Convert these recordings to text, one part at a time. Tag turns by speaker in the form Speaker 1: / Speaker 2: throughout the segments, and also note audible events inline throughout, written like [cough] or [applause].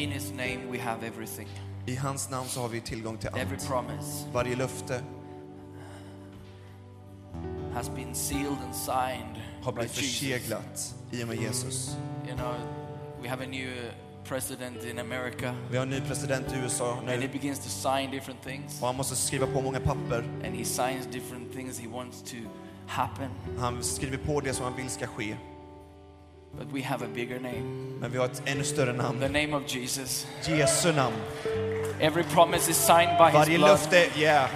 Speaker 1: In His name we have everything,
Speaker 2: I hans namn så har vi tillgång till
Speaker 1: every
Speaker 2: allt.
Speaker 1: promise
Speaker 2: Varje löfte
Speaker 1: has been sealed and signed
Speaker 2: har
Speaker 1: by
Speaker 2: blivit
Speaker 1: Jesus.
Speaker 2: förseglat i och med Jesus.
Speaker 1: You know, we have a new president in America,
Speaker 2: Vi har en ny president i USA
Speaker 1: and he
Speaker 2: nu
Speaker 1: begins to sign different things,
Speaker 2: och han måste skriva på många papper.
Speaker 1: and he signs different things he wants to happen.
Speaker 2: Han skriver på det som han vill ska ske.
Speaker 1: But we have a bigger name,
Speaker 2: Men vi har ett ännu större
Speaker 1: the
Speaker 2: namn.
Speaker 1: name of Jesus.
Speaker 2: Jesu namn.
Speaker 1: Every promise is signed by His
Speaker 2: Varje
Speaker 1: blood.
Speaker 2: löfte, yeah.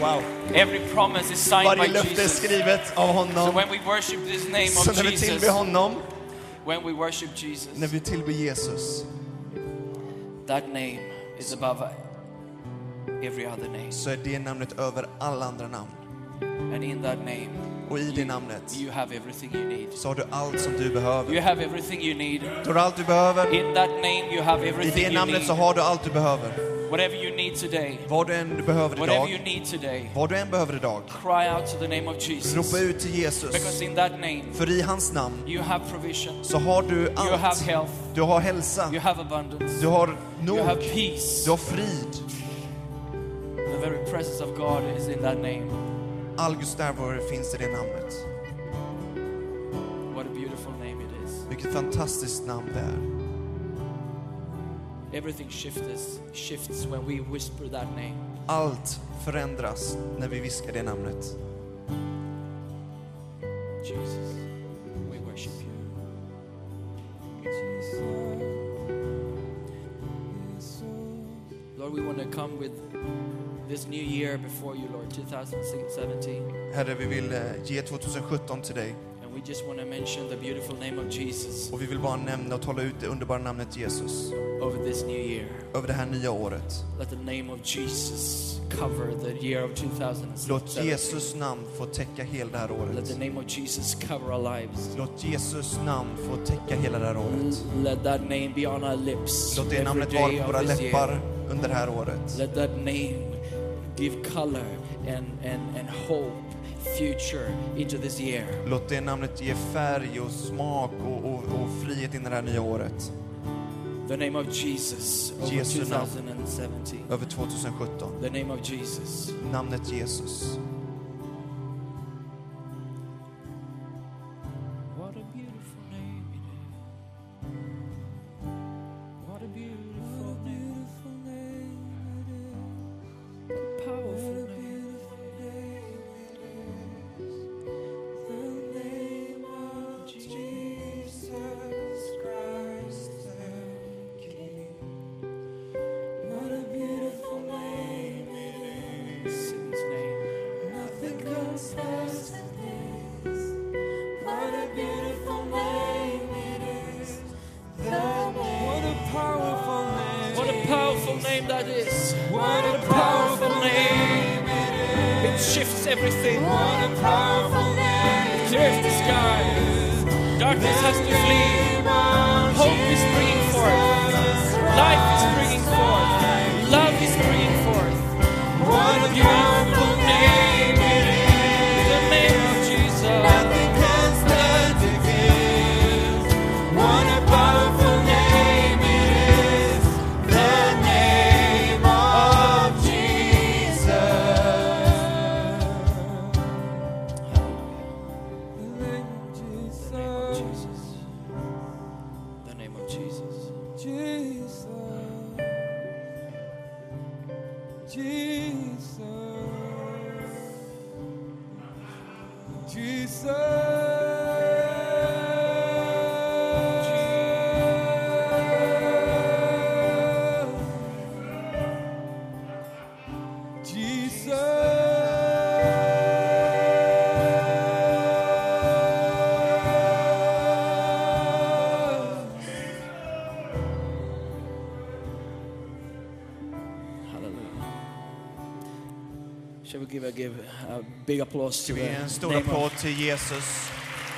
Speaker 2: Wow.
Speaker 1: Every promise is signed
Speaker 2: Varje
Speaker 1: by
Speaker 2: löfte är
Speaker 1: Jesus.
Speaker 2: skrivet av
Speaker 1: So
Speaker 2: honom.
Speaker 1: when we worship this name
Speaker 2: Så
Speaker 1: of
Speaker 2: när vi
Speaker 1: Jesus,
Speaker 2: tillber honom,
Speaker 1: when we worship Jesus,
Speaker 2: när vi tillber Jesus,
Speaker 1: that name is above every other name.
Speaker 2: så är det namnet över alla andra namn.
Speaker 1: And in that name,
Speaker 2: Och i det namnet
Speaker 1: you have everything you need.
Speaker 2: så har du allt som du
Speaker 1: You
Speaker 2: behöver.
Speaker 1: have everything you need.
Speaker 2: Du har allt du behöver.
Speaker 1: In that name, you have
Speaker 2: I
Speaker 1: everything
Speaker 2: det
Speaker 1: you
Speaker 2: namnet så har du allt du behöver.
Speaker 1: Whatever you need today,
Speaker 2: Vad du än behöver
Speaker 1: whatever you
Speaker 2: idag,
Speaker 1: need today,
Speaker 2: vad du än behöver idag,
Speaker 1: cry out to the name of Jesus.
Speaker 2: ropa ut till Jesus.
Speaker 1: Because in that name,
Speaker 2: För i hans namn
Speaker 1: you have provision,
Speaker 2: så har du
Speaker 1: you have
Speaker 2: allt.
Speaker 1: health,
Speaker 2: Du har hälsa,
Speaker 1: you have abundance,
Speaker 2: du har
Speaker 1: you have
Speaker 2: nog,
Speaker 1: peace.
Speaker 2: du har frid.
Speaker 1: The very presence of God is in that name.
Speaker 2: All Guds närvaro finns i det namnet.
Speaker 1: What a beautiful name it is.
Speaker 2: Vilket fantastiskt namn det är.
Speaker 1: Everything shifts, shifts when we whisper that name.
Speaker 2: Allt förändras när vi viskar det namnet.
Speaker 1: Jesus, we worship you. Lord, we want to come with this new year before you, Lord, 2017.
Speaker 2: Herre, vi vill eh, ge 2017 till dig.
Speaker 1: And we just want to mention the beautiful name of Jesus
Speaker 2: Och vi vill bara nämna och tala ut det underbara namnet Jesus
Speaker 1: over this new year.
Speaker 2: över det här nya året.
Speaker 1: Let the name of Jesus cover the year of
Speaker 2: Låt
Speaker 1: 2017.
Speaker 2: Jesus namn få täcka hela det här
Speaker 1: Let the
Speaker 2: året.
Speaker 1: name of Jesus cover our lives.
Speaker 2: Låt Jesus namn få täcka hela det här året.
Speaker 1: Let that name be on our lips
Speaker 2: Låt det namnet vara på våra läppar under det här året.
Speaker 1: Let that name give color and, and, and hope, future into this year.
Speaker 2: Låt det namnet ge färg och smak och, och, och frihet in i det här nya året.
Speaker 1: The name of Jesus over
Speaker 2: Jesu namn.
Speaker 1: 2017.
Speaker 2: Över 2017.
Speaker 1: The name of Jesus.
Speaker 2: Namnet Jesus.
Speaker 1: To flee. Big applause to
Speaker 2: Ska vi ge en
Speaker 1: the
Speaker 2: stor applåd till Jesus.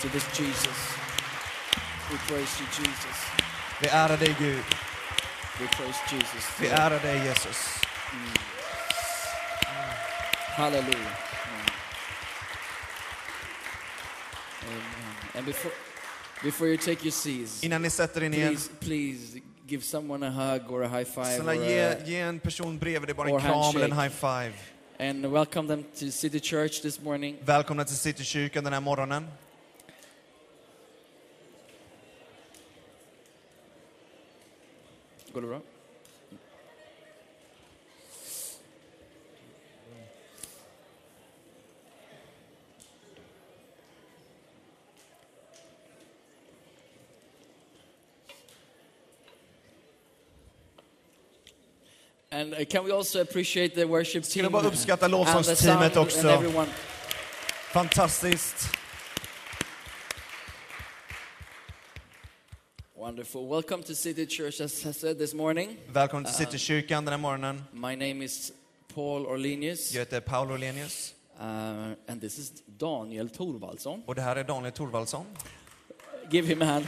Speaker 1: to this Jesus? We praise you, Jesus.
Speaker 2: Vi ärar dig Gud.
Speaker 1: We praise Jesus.
Speaker 2: Vi ärar dig Jesus.
Speaker 1: Hallelujah. Mm. Amen. And before before you take your seats,
Speaker 2: Innan ni sätter er ner,
Speaker 1: please please give someone a hug or a high five
Speaker 2: Snälla ge, ge en person bredvid dig bara en kram eller en high five.
Speaker 1: And welcome them to City Church this morning.
Speaker 2: Välkomna till Citykyrkan den här morgonen.
Speaker 1: Går det bra? And uh, can we also appreciate the worship
Speaker 2: Skulle
Speaker 1: team
Speaker 2: bara uppskatta lovsångsteamet också. Fantastiskt.
Speaker 1: Wonderful. Welcome to City Church, as I said this morning.
Speaker 2: Välkommen till Citykyrkan den här morgonen.
Speaker 1: My name is Paul Orlenius,
Speaker 2: Jag heter Paolo Orlenius
Speaker 1: uh, and this is Daniel Thorvaldsson.
Speaker 2: och det här är Daniel Thorvaldsson.
Speaker 1: Give him a hand.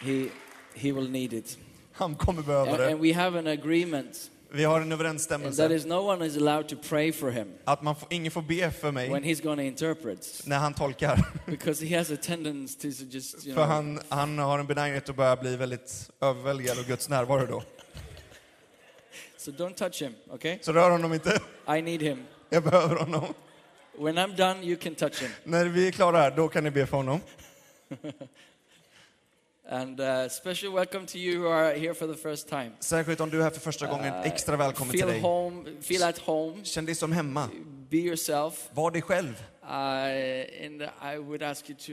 Speaker 1: He, he will need it.
Speaker 2: Han kommer behöva
Speaker 1: And, and
Speaker 2: det.
Speaker 1: we have an agreement
Speaker 2: Vi har en
Speaker 1: and that
Speaker 2: överensstämmelse
Speaker 1: is no one is allowed to pray for him
Speaker 2: att man får, ingen får be för
Speaker 1: when
Speaker 2: mig
Speaker 1: he's going to interpret
Speaker 2: när han tolkar. [laughs]
Speaker 1: because he has a tendency to just, you
Speaker 2: För
Speaker 1: know,
Speaker 2: han, han har en benägenhet att börja bli väldigt överväldigad av Guds närvaro då. [laughs]
Speaker 1: so don't touch him, okay?
Speaker 2: Så rör honom inte.
Speaker 1: I need him.
Speaker 2: Jag behöver honom.
Speaker 1: When I'm done, you can touch him.
Speaker 2: När vi är klara här, då kan ni be för honom. [laughs]
Speaker 1: And uh, special welcome to you who are here for the first time.
Speaker 2: Särskilt om du är här för första gången,
Speaker 1: Uh,
Speaker 2: extra välkommen till dig.
Speaker 1: home, feel at home,
Speaker 2: Känn dig som hemma.
Speaker 1: be yourself.
Speaker 2: Var dig själv.
Speaker 1: Uh, and I would ask you to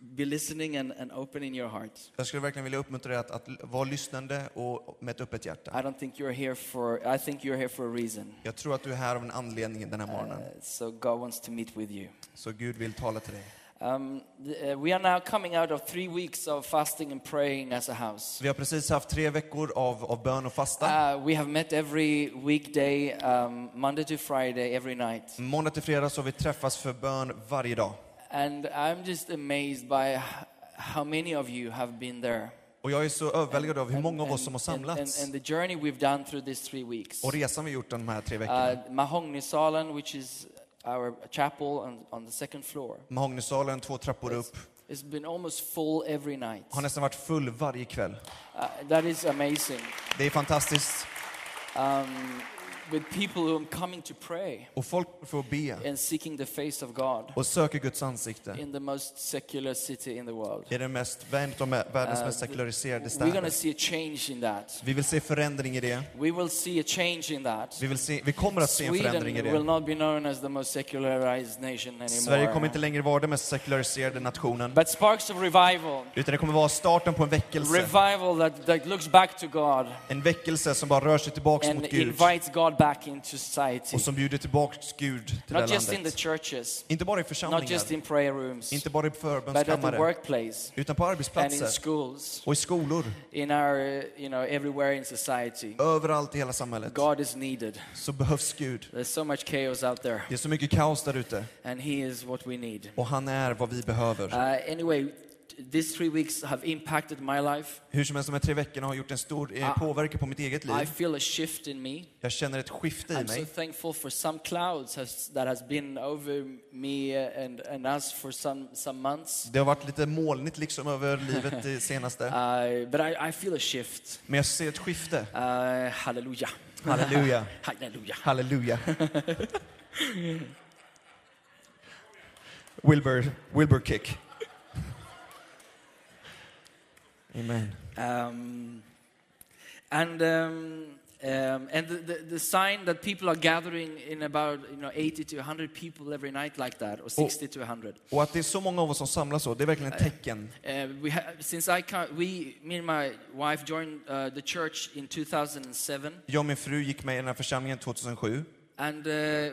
Speaker 1: be listening and, and opening your heart.
Speaker 2: Jag skulle verkligen vilja uppmuntra dig att, att vara lyssnande och med ett öppet hjärta.
Speaker 1: I don't think you're here for, I think you're here for a reason.
Speaker 2: Jag tror att du är här av en anledning den här morgonen.
Speaker 1: Uh, so God wants to meet with you.
Speaker 2: Så Gud vill tala till dig.
Speaker 1: Um, uh, we are now coming out of three weeks of fasting and praying as a house.
Speaker 2: Vi har precis haft tre veckor av, av bön och fasta.
Speaker 1: Uh, we have met every weekday, um, Monday to Friday, every night.
Speaker 2: Måndag till fredag så har vi träffats för bön varje dag.
Speaker 1: And I'm just amazed by how many of you have been there.
Speaker 2: Och jag är så överväldigad av hur
Speaker 1: And-
Speaker 2: många av oss
Speaker 1: and-
Speaker 2: som har
Speaker 1: and- and,
Speaker 2: samlats.
Speaker 1: and the journey we've done through these three weeks.
Speaker 2: Och resan vi gjort de här tre veckorna.
Speaker 1: Uh, Mahogny-salen, which is our chapel on, on the second floor,
Speaker 2: Mahognysalen, två trappor upp,
Speaker 1: it's been almost full every night.
Speaker 2: har nästan varit full varje kväll.
Speaker 1: Uh, that is amazing.
Speaker 2: Det är fantastiskt.
Speaker 1: Um, with people who are coming to pray
Speaker 2: Och folk får be
Speaker 1: and seeking the face of God
Speaker 2: och söker Guds ansikte.
Speaker 1: in the most secular city in the world.
Speaker 2: Är den mest, av världens
Speaker 1: Uh,
Speaker 2: mest sekulariserade
Speaker 1: We're going to
Speaker 2: städer.
Speaker 1: see a change in that.
Speaker 2: Vi vill se förändring i det.
Speaker 1: We will see a change in that.
Speaker 2: Vi, vill se, vi kommer att se en förändring i
Speaker 1: will
Speaker 2: det.
Speaker 1: not be known as the most secularized nation anymore.
Speaker 2: Sverige kommer inte längre vara den mest sekulariserade nationen.
Speaker 1: But sparks of revival,
Speaker 2: Utan det kommer vara starten på en väckelse.
Speaker 1: revival that, that looks back to God
Speaker 2: En väckelse som bara rör sig tillbaks
Speaker 1: and
Speaker 2: mot Gud.
Speaker 1: invites God back into society.
Speaker 2: Och som bjuder tillbaks Gud till det
Speaker 1: Not just in the
Speaker 2: landet.
Speaker 1: churches,
Speaker 2: Inte bara i
Speaker 1: not
Speaker 2: församlingar,
Speaker 1: just in prayer rooms,
Speaker 2: inte bara i förbönskammare, utan på
Speaker 1: and in
Speaker 2: arbetsplatser
Speaker 1: schools,
Speaker 2: och i skolor.
Speaker 1: in our, you know, everywhere in society.
Speaker 2: Överallt i hela samhället
Speaker 1: God is needed.
Speaker 2: så behövs Gud.
Speaker 1: There's so much chaos out there,
Speaker 2: Det är så mycket kaos där ute
Speaker 1: and He is what we need.
Speaker 2: och han är vad vi behöver.
Speaker 1: Uh, anyway, these three weeks have impacted my life.
Speaker 2: Hur som helst, de här tre veckorna har gjort en stor eh,
Speaker 1: Ah.
Speaker 2: påverkan på mitt eget
Speaker 1: I
Speaker 2: liv.
Speaker 1: feel a shift in me.
Speaker 2: Jag känner ett skifte i
Speaker 1: I'm so
Speaker 2: mig.
Speaker 1: thankful for some clouds has, that has been over me uh, and, and us for some, some months.
Speaker 2: Det har varit lite molnigt liksom över [laughs] livet det senaste.
Speaker 1: Uh, but I, I feel a shift.
Speaker 2: Men jag ser ett skifte.
Speaker 1: Uh, hallelujah.
Speaker 2: Halleluja.
Speaker 1: Hallelujah.
Speaker 2: Halleluja. [laughs] [laughs] Wilbur, Wilbur kick. Amen.
Speaker 1: Um, and um, um, and the, the, the sign that people are gathering in about you know 80 to 100 people every night like that, or 60 to 100.
Speaker 2: Och att det är så många av oss som samlas så, det är verkligen ett tecken.
Speaker 1: Uh, we ha- since I ca- we me and my wife joined uh, the church in 2007,
Speaker 2: Jag och min fru gick med i den här församlingen 2007.
Speaker 1: and uh,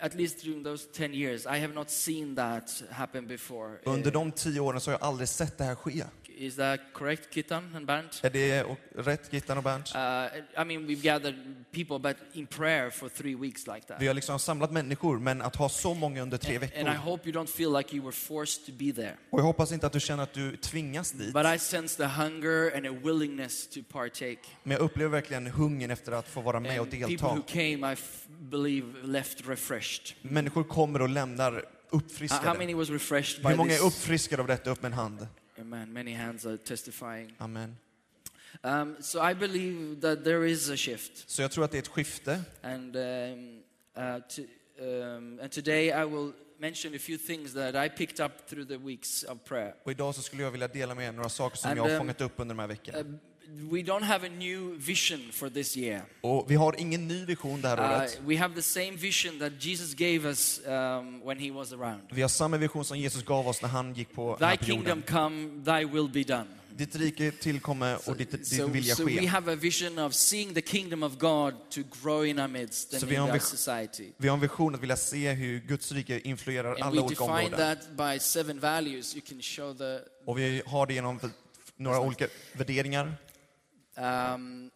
Speaker 1: at least during those 10 years, I have not seen that happen before.
Speaker 2: Under
Speaker 1: Uh,
Speaker 2: de tio åren så har jag aldrig sett det här ske.
Speaker 1: Is that correct, Kitan and Bernd?
Speaker 2: Är det rätt, Gittan och Bernt?
Speaker 1: Uh, I mean, we've gathered people, but in prayer for three weeks like that.
Speaker 2: Vi har liksom samlat människor, men att ha så många under tre
Speaker 1: And I
Speaker 2: veckor.
Speaker 1: hope you don't feel like you were forced to be there.
Speaker 2: Och jag hoppas inte att du känner att du tvingas dit.
Speaker 1: But I sense the hunger and a willingness to partake.
Speaker 2: Men jag upplever verkligen hungern efter att få vara med och
Speaker 1: And people
Speaker 2: delta.
Speaker 1: who came, I believe, left refreshed.
Speaker 2: Människor kommer och lämnar
Speaker 1: How
Speaker 2: uppfriskade?
Speaker 1: many was refreshed by
Speaker 2: Hur många är
Speaker 1: this?
Speaker 2: uppfriskade av detta? Upp med en hand.
Speaker 1: Amen. Many hands are testifying.
Speaker 2: Amen.
Speaker 1: Um, so I believe that there is a shift.
Speaker 2: Så jag tror att det är ett skifte.
Speaker 1: And, um, uh, to, um, and today I will mention a few things that I picked up through the weeks of prayer.
Speaker 2: Och idag så skulle jag vilja dela med er några saker som
Speaker 1: And,
Speaker 2: jag har
Speaker 1: um,
Speaker 2: fångat upp under de här veckorna.
Speaker 1: Uh, we don't have a new vision for this year.
Speaker 2: Och vi har ingen ny vision det här
Speaker 1: Uh,
Speaker 2: året.
Speaker 1: we have the same vision that Jesus gave us um, when he was around.
Speaker 2: Vi har samma vision som Jesus gav oss när han gick på,
Speaker 1: Thy kingdom come, thy will be done.
Speaker 2: Ditt rike tillkommer och ditt, din
Speaker 1: So,
Speaker 2: vilja
Speaker 1: so we
Speaker 2: ske.
Speaker 1: have a vision of seeing the kingdom of God to grow in our midst and
Speaker 2: vi
Speaker 1: in our society.
Speaker 2: Vi har en vision att vilja se hur Guds rike influerar
Speaker 1: And
Speaker 2: alla
Speaker 1: we
Speaker 2: olika
Speaker 1: define
Speaker 2: områden.
Speaker 1: that by seven values. You can show the
Speaker 2: Och vi har det genom några olika värderingar.
Speaker 1: Um,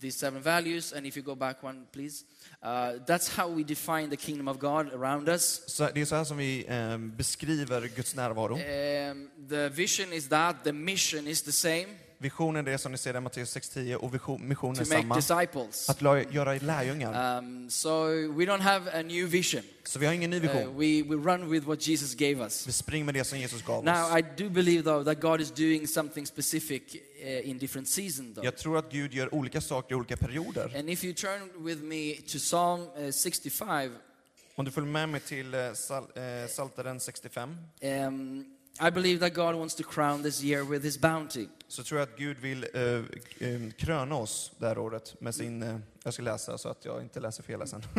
Speaker 1: these seven values. And if you go back one, please. Uh, that's how we define the kingdom of God around us.
Speaker 2: Så det är så här som vi eh, beskriver Guds närvaro.
Speaker 1: Um, the vision is that, the mission is the same
Speaker 2: Visionen är det som ni ser i Matteus 6.10 och vision, missionen är samma.
Speaker 1: disciples.
Speaker 2: Att la- göra lärjungar.
Speaker 1: Um, so we don't have a new vision.
Speaker 2: Så vi har ingen ny
Speaker 1: Uh,
Speaker 2: vision.
Speaker 1: we, we run with what Jesus gave us.
Speaker 2: Vi springer med det som Jesus gav
Speaker 1: Now,
Speaker 2: oss.
Speaker 1: I do believe, though, that God is doing something specific uh, in different seasons, though.
Speaker 2: Jag tror att Gud gör olika saker i olika perioder.
Speaker 1: And if you turn with me to Psalm uh, 65,
Speaker 2: Om du följer med mig till sal, eh, Psaltaren 65
Speaker 1: um, I believe that God wants to crown this year with His bounty.
Speaker 2: så tror jag att Gud vill eh, kröna oss det här året med sin... Eh, jag ska läsa så att jag inte läser fel sen. [laughs]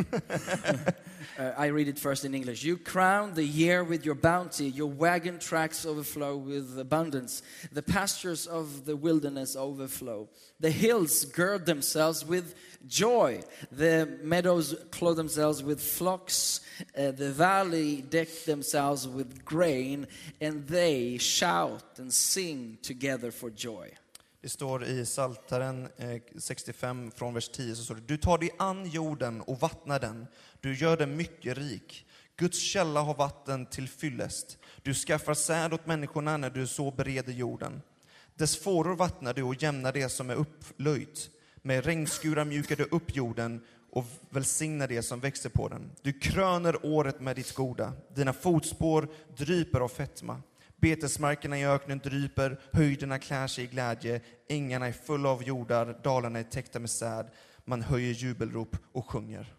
Speaker 1: Uh, I read it first in English. You crown the year with your bounty, your wagon tracks overflow with abundance, the pastures of the wilderness overflow. The hills gird themselves with joy, the meadows clothe themselves with flocks, uh, the valley deck themselves with grain, and they shout and sing together for joy.
Speaker 2: Det står i Psaltaren 65 eh, från vers 10 så står det Du tar dig an jorden och vattnar den. Du gör den mycket rik. Guds källa har vatten till fyllest. Du skaffar säd åt människorna när du så bereder jorden. Dess fåror vattnar du och jämnar det som är upplöjt. Med regnskurar mjukar du upp jorden och välsignar det som växer på den. Du kröner året med ditt goda. Dina fotspår dryper av fetma. Betesmarkerna i öknen dryper, höjderna klär sig i glädje, ängarna är fulla av jordar, dalarna är täckta med säd. Man höjer jubelrop och sjunger.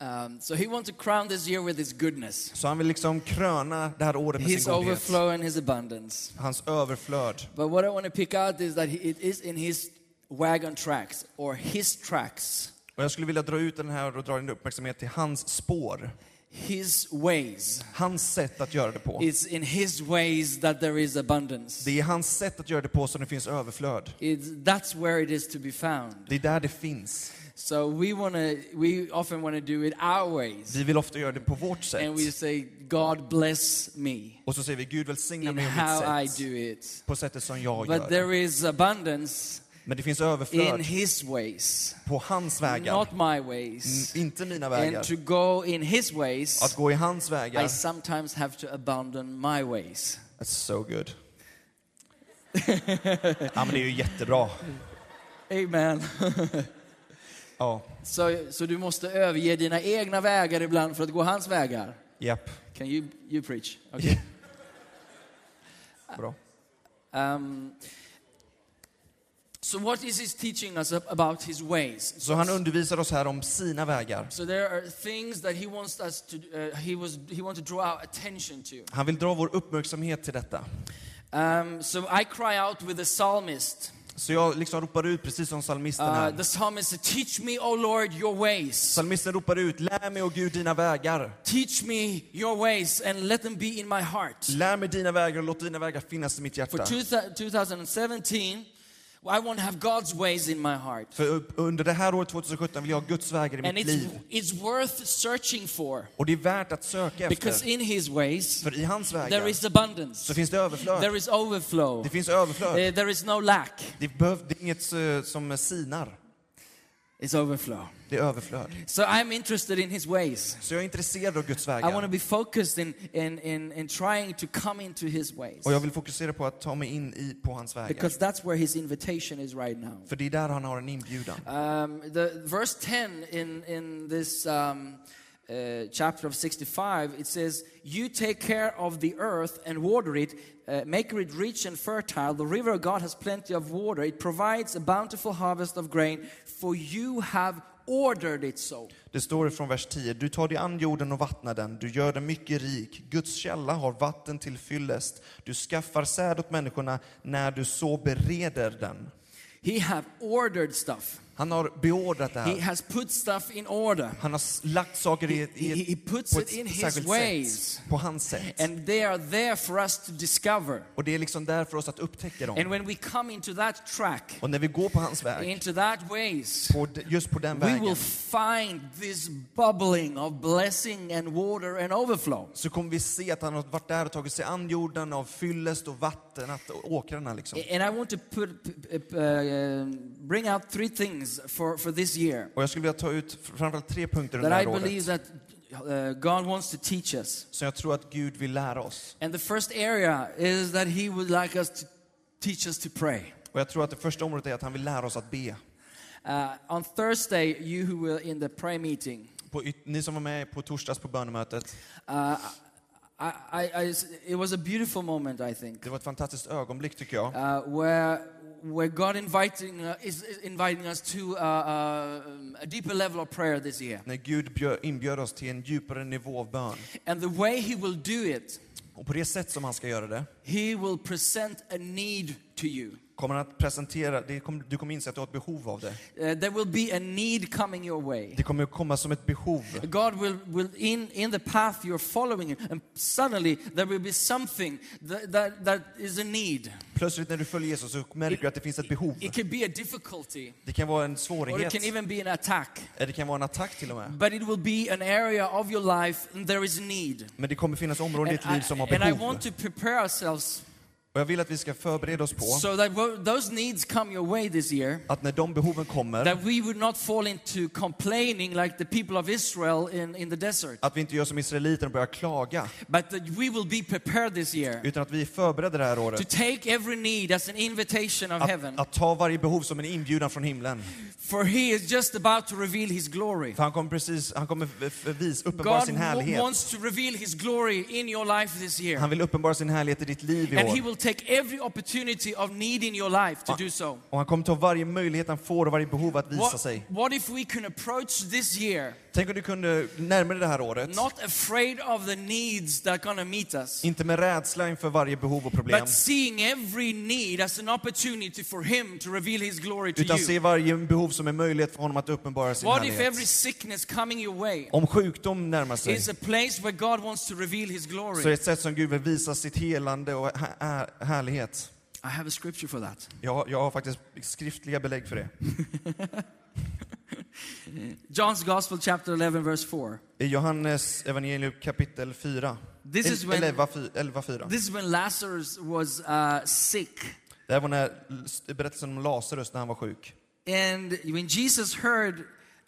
Speaker 1: Um, so he wants to crown this year with his goodness,
Speaker 2: Så han vill liksom kröna det här året med
Speaker 1: his
Speaker 2: sin godhet,
Speaker 1: overflow and his abundance.
Speaker 2: hans överflöd.
Speaker 1: But what I want to pick out is that it is in his wagon tracks or his tracks,
Speaker 2: Och jag skulle vilja dra ut den här och dra din uppmärksamhet till hans spår,
Speaker 1: his ways.
Speaker 2: hans sätt att göra det på.
Speaker 1: It's in his ways that there is abundance.
Speaker 2: Det är hans sätt att göra det på som det finns överflöd.
Speaker 1: It's, that's where it is to be found.
Speaker 2: Det är där det finns.
Speaker 1: So we want to, we often want to do it our ways.
Speaker 2: Vi vill ofta göra det på vårt sätt.
Speaker 1: And we say, God bless me
Speaker 2: Och så säger vi, Gud välsigna mig och
Speaker 1: how I
Speaker 2: mitt sätt.
Speaker 1: do it.
Speaker 2: På sättet som jag
Speaker 1: But
Speaker 2: gör det.
Speaker 1: there is abundance
Speaker 2: Men det finns
Speaker 1: in
Speaker 2: överflöd
Speaker 1: his ways,
Speaker 2: på hans vägar.
Speaker 1: not my ways.
Speaker 2: Mm, Inte mina
Speaker 1: And
Speaker 2: vägar.
Speaker 1: to go in his ways,
Speaker 2: Att gå i hans
Speaker 1: I
Speaker 2: vägar.
Speaker 1: sometimes have to abandon my ways.
Speaker 2: That's so good. ja men det är ju jättebra.
Speaker 1: Amen.
Speaker 2: Ja,
Speaker 1: Så, så du måste överge dina egna vägar ibland för att gå hans vägar.
Speaker 2: japp.
Speaker 1: Can you, you preach? Okay. [laughs]
Speaker 2: Bra.
Speaker 1: Um, so what is he teaching us ab- about his ways?
Speaker 2: Så han undervisar oss här om sina vägar.
Speaker 1: So there are things that he wants us to, uh, he was, he wants to draw our attention to.
Speaker 2: Han vill dra vår uppmärksamhet till detta.
Speaker 1: Um, so I cry out with the psalmist.
Speaker 2: Så jag liksom ropar ut precis som psalmisten
Speaker 1: Uh,
Speaker 2: här.
Speaker 1: the psalmist Teach me, O Lord, your ways.
Speaker 2: Psalmisten ropar ut, lär mig, o Gud, dina vägar.
Speaker 1: Teach me your ways and let them be in my heart.
Speaker 2: Lär mig dina vägar och låt dina vägar finnas i mitt
Speaker 1: For
Speaker 2: hjärta.
Speaker 1: two, 2017, I want to have God's ways in my heart.
Speaker 2: För under det här året 2017 vill jag ha Guds vägar i
Speaker 1: And
Speaker 2: mitt
Speaker 1: it's,
Speaker 2: liv.
Speaker 1: it's worth searching for
Speaker 2: Och det är värt att söka
Speaker 1: because
Speaker 2: efter.
Speaker 1: in His ways,
Speaker 2: För i hans
Speaker 1: there
Speaker 2: vägar
Speaker 1: is abundance,
Speaker 2: så finns det överflöd.
Speaker 1: there is overflow,
Speaker 2: Det finns
Speaker 1: Uh,
Speaker 2: överflöd.
Speaker 1: there is no lack.
Speaker 2: Det, behöv, det är inget eh, som sinar.
Speaker 1: It's overflow.
Speaker 2: Det är överflöd.
Speaker 1: So I'm interested in His ways.
Speaker 2: Så jag är intresserad av Guds
Speaker 1: I want to be focused in, in, in, in trying to come into His ways
Speaker 2: Och jag vill fokusera på att ta mig in i, på hans vägar.
Speaker 1: because that's where His invitation is right now.
Speaker 2: För det är där han har en inbjudan.
Speaker 1: Um, the verse 10 in, in this um, uh, chapter of 65, it says, You take care of the earth and water it, uh, make it rich and fertile. The river of God has plenty of water. It provides a bountiful harvest of grain, for you have ordered it so.
Speaker 2: Det står från vers 10. Du tar dig an jorden och vattnar den. Du gör den mycket rik. Guds källa har vatten till fyllest. Du skaffar säd åt människorna när du så bereder den.
Speaker 1: He have ordered stuff.
Speaker 2: Han har beordrat det
Speaker 1: He
Speaker 2: här.
Speaker 1: has put stuff in order.
Speaker 2: Han har lagt saker i,
Speaker 1: He,
Speaker 2: i,
Speaker 1: he, he puts
Speaker 2: på
Speaker 1: it in
Speaker 2: ett
Speaker 1: his ways.
Speaker 2: sätt. På hans sätt.
Speaker 1: And they are there for us to discover.
Speaker 2: Och det är liksom där för oss att upptäcka
Speaker 1: And
Speaker 2: dem.
Speaker 1: when we come into that track,
Speaker 2: Och när vi går på hans väg,
Speaker 1: into that ways,
Speaker 2: på, just på den
Speaker 1: we will
Speaker 2: vägen,
Speaker 1: find this bubbling of blessing and water and overflow.
Speaker 2: så kommer vi se att han har varit där och tagit sig an jorden av fyllest och vatten, att åkrarna liksom.
Speaker 1: And I want to put, uh, bring out three things for, for this year
Speaker 2: Och jag skulle vilja ta ut framförallt tre punkter under det
Speaker 1: I
Speaker 2: här
Speaker 1: believe
Speaker 2: året,
Speaker 1: that uh, God wants to teach us.
Speaker 2: som jag tror att Gud vill lära oss.
Speaker 1: And the first area is that He would like us to teach us to pray.
Speaker 2: Och jag tror att det första området är att han vill lära oss att be.
Speaker 1: Uh, on Thursday, you who were in the prayer meeting,
Speaker 2: På, ni som var med på torsdags på bönemötet,
Speaker 1: uh, I, I, I, it was a beautiful moment, I think,
Speaker 2: det var ett fantastiskt ögonblick tycker jag.
Speaker 1: uh, where, where God inviting, uh, is, is inviting us to uh, uh, a deeper level of prayer this year.
Speaker 2: När Gud bjö, inbjöd oss till en djupare nivå av bön.
Speaker 1: And the way He will do it,
Speaker 2: Och på det sätt som han ska göra det,
Speaker 1: He will present a need to you.
Speaker 2: Kommer att presentera, kommer, du kommer inse att du har ett behov av det.
Speaker 1: Uh, there will be a need coming your way.
Speaker 2: Det kommer att komma som ett behov.
Speaker 1: God will, will in, in the path you're following, and suddenly there will be something that, that, that is a need.
Speaker 2: Plötsligt när du följer Jesus så märker du att det finns ett behov.
Speaker 1: It could be a difficulty,
Speaker 2: Det kan vara en
Speaker 1: or it
Speaker 2: svårighet,
Speaker 1: can even be an attack.
Speaker 2: det kan vara en attack till och med.
Speaker 1: But it will be an area of your life, and there is a need.
Speaker 2: Men det kommer finnas områden i ditt liv som har
Speaker 1: and I
Speaker 2: behov.
Speaker 1: want to prepare ourselves
Speaker 2: Och jag vill att vi ska förbereda oss på
Speaker 1: so that those needs come your way this year.
Speaker 2: att när de behoven kommer,
Speaker 1: That we would not fall into complaining like the people of Israel in, in the desert,
Speaker 2: att vi inte gör som israeliterna och börjar klaga,
Speaker 1: but that we will be prepared this year
Speaker 2: utan att vi är förberedda det här
Speaker 1: to
Speaker 2: året.
Speaker 1: take every need as an invitation of heaven.
Speaker 2: Att, att ta varje behov som en inbjudan från himlen.
Speaker 1: For he is just about to reveal his glory.
Speaker 2: För han kommer precis, han kommer vis, uppenbara
Speaker 1: God
Speaker 2: sin härlighet.
Speaker 1: wants to reveal his glory in your life this year.
Speaker 2: Han vill uppenbara sin härlighet i ditt liv i
Speaker 1: And
Speaker 2: år.
Speaker 1: Take every opportunity of need in your life to do so.
Speaker 2: Och han kommer ta varje möjlighet han får och varje behov att visa
Speaker 1: What,
Speaker 2: sig.
Speaker 1: what if we can approach this year
Speaker 2: Tänk om du kunde närma dig det här året,
Speaker 1: not afraid of the needs that are going to meet us,
Speaker 2: inte med rädsla inför varje behov och problem,
Speaker 1: but seeing every need as an opportunity for him to reveal his glory to
Speaker 2: utan
Speaker 1: you?
Speaker 2: se varje behov som en möjlighet för honom att uppenbara sin
Speaker 1: What if every
Speaker 2: härlighet.
Speaker 1: sickness coming your way
Speaker 2: Om sjukdom närmar sig,
Speaker 1: is a place where God wants to reveal his
Speaker 2: så är
Speaker 1: glory?
Speaker 2: ett sätt som Gud vill visa sitt helande och härlighet.
Speaker 1: I have a scripture for that.
Speaker 2: Jag, har- jag har faktiskt skriftliga belägg för det. [laughs]
Speaker 1: John's Gospel, chapter 11, verse 4.
Speaker 2: I Johannes evangelium kapitel 4.
Speaker 1: This is when-
Speaker 2: 11, 11, 4.
Speaker 1: This is when Lazarus was uh, sick.
Speaker 2: Det här var när, berättelsen om Lazarus när han var sjuk.
Speaker 1: And when Jesus heard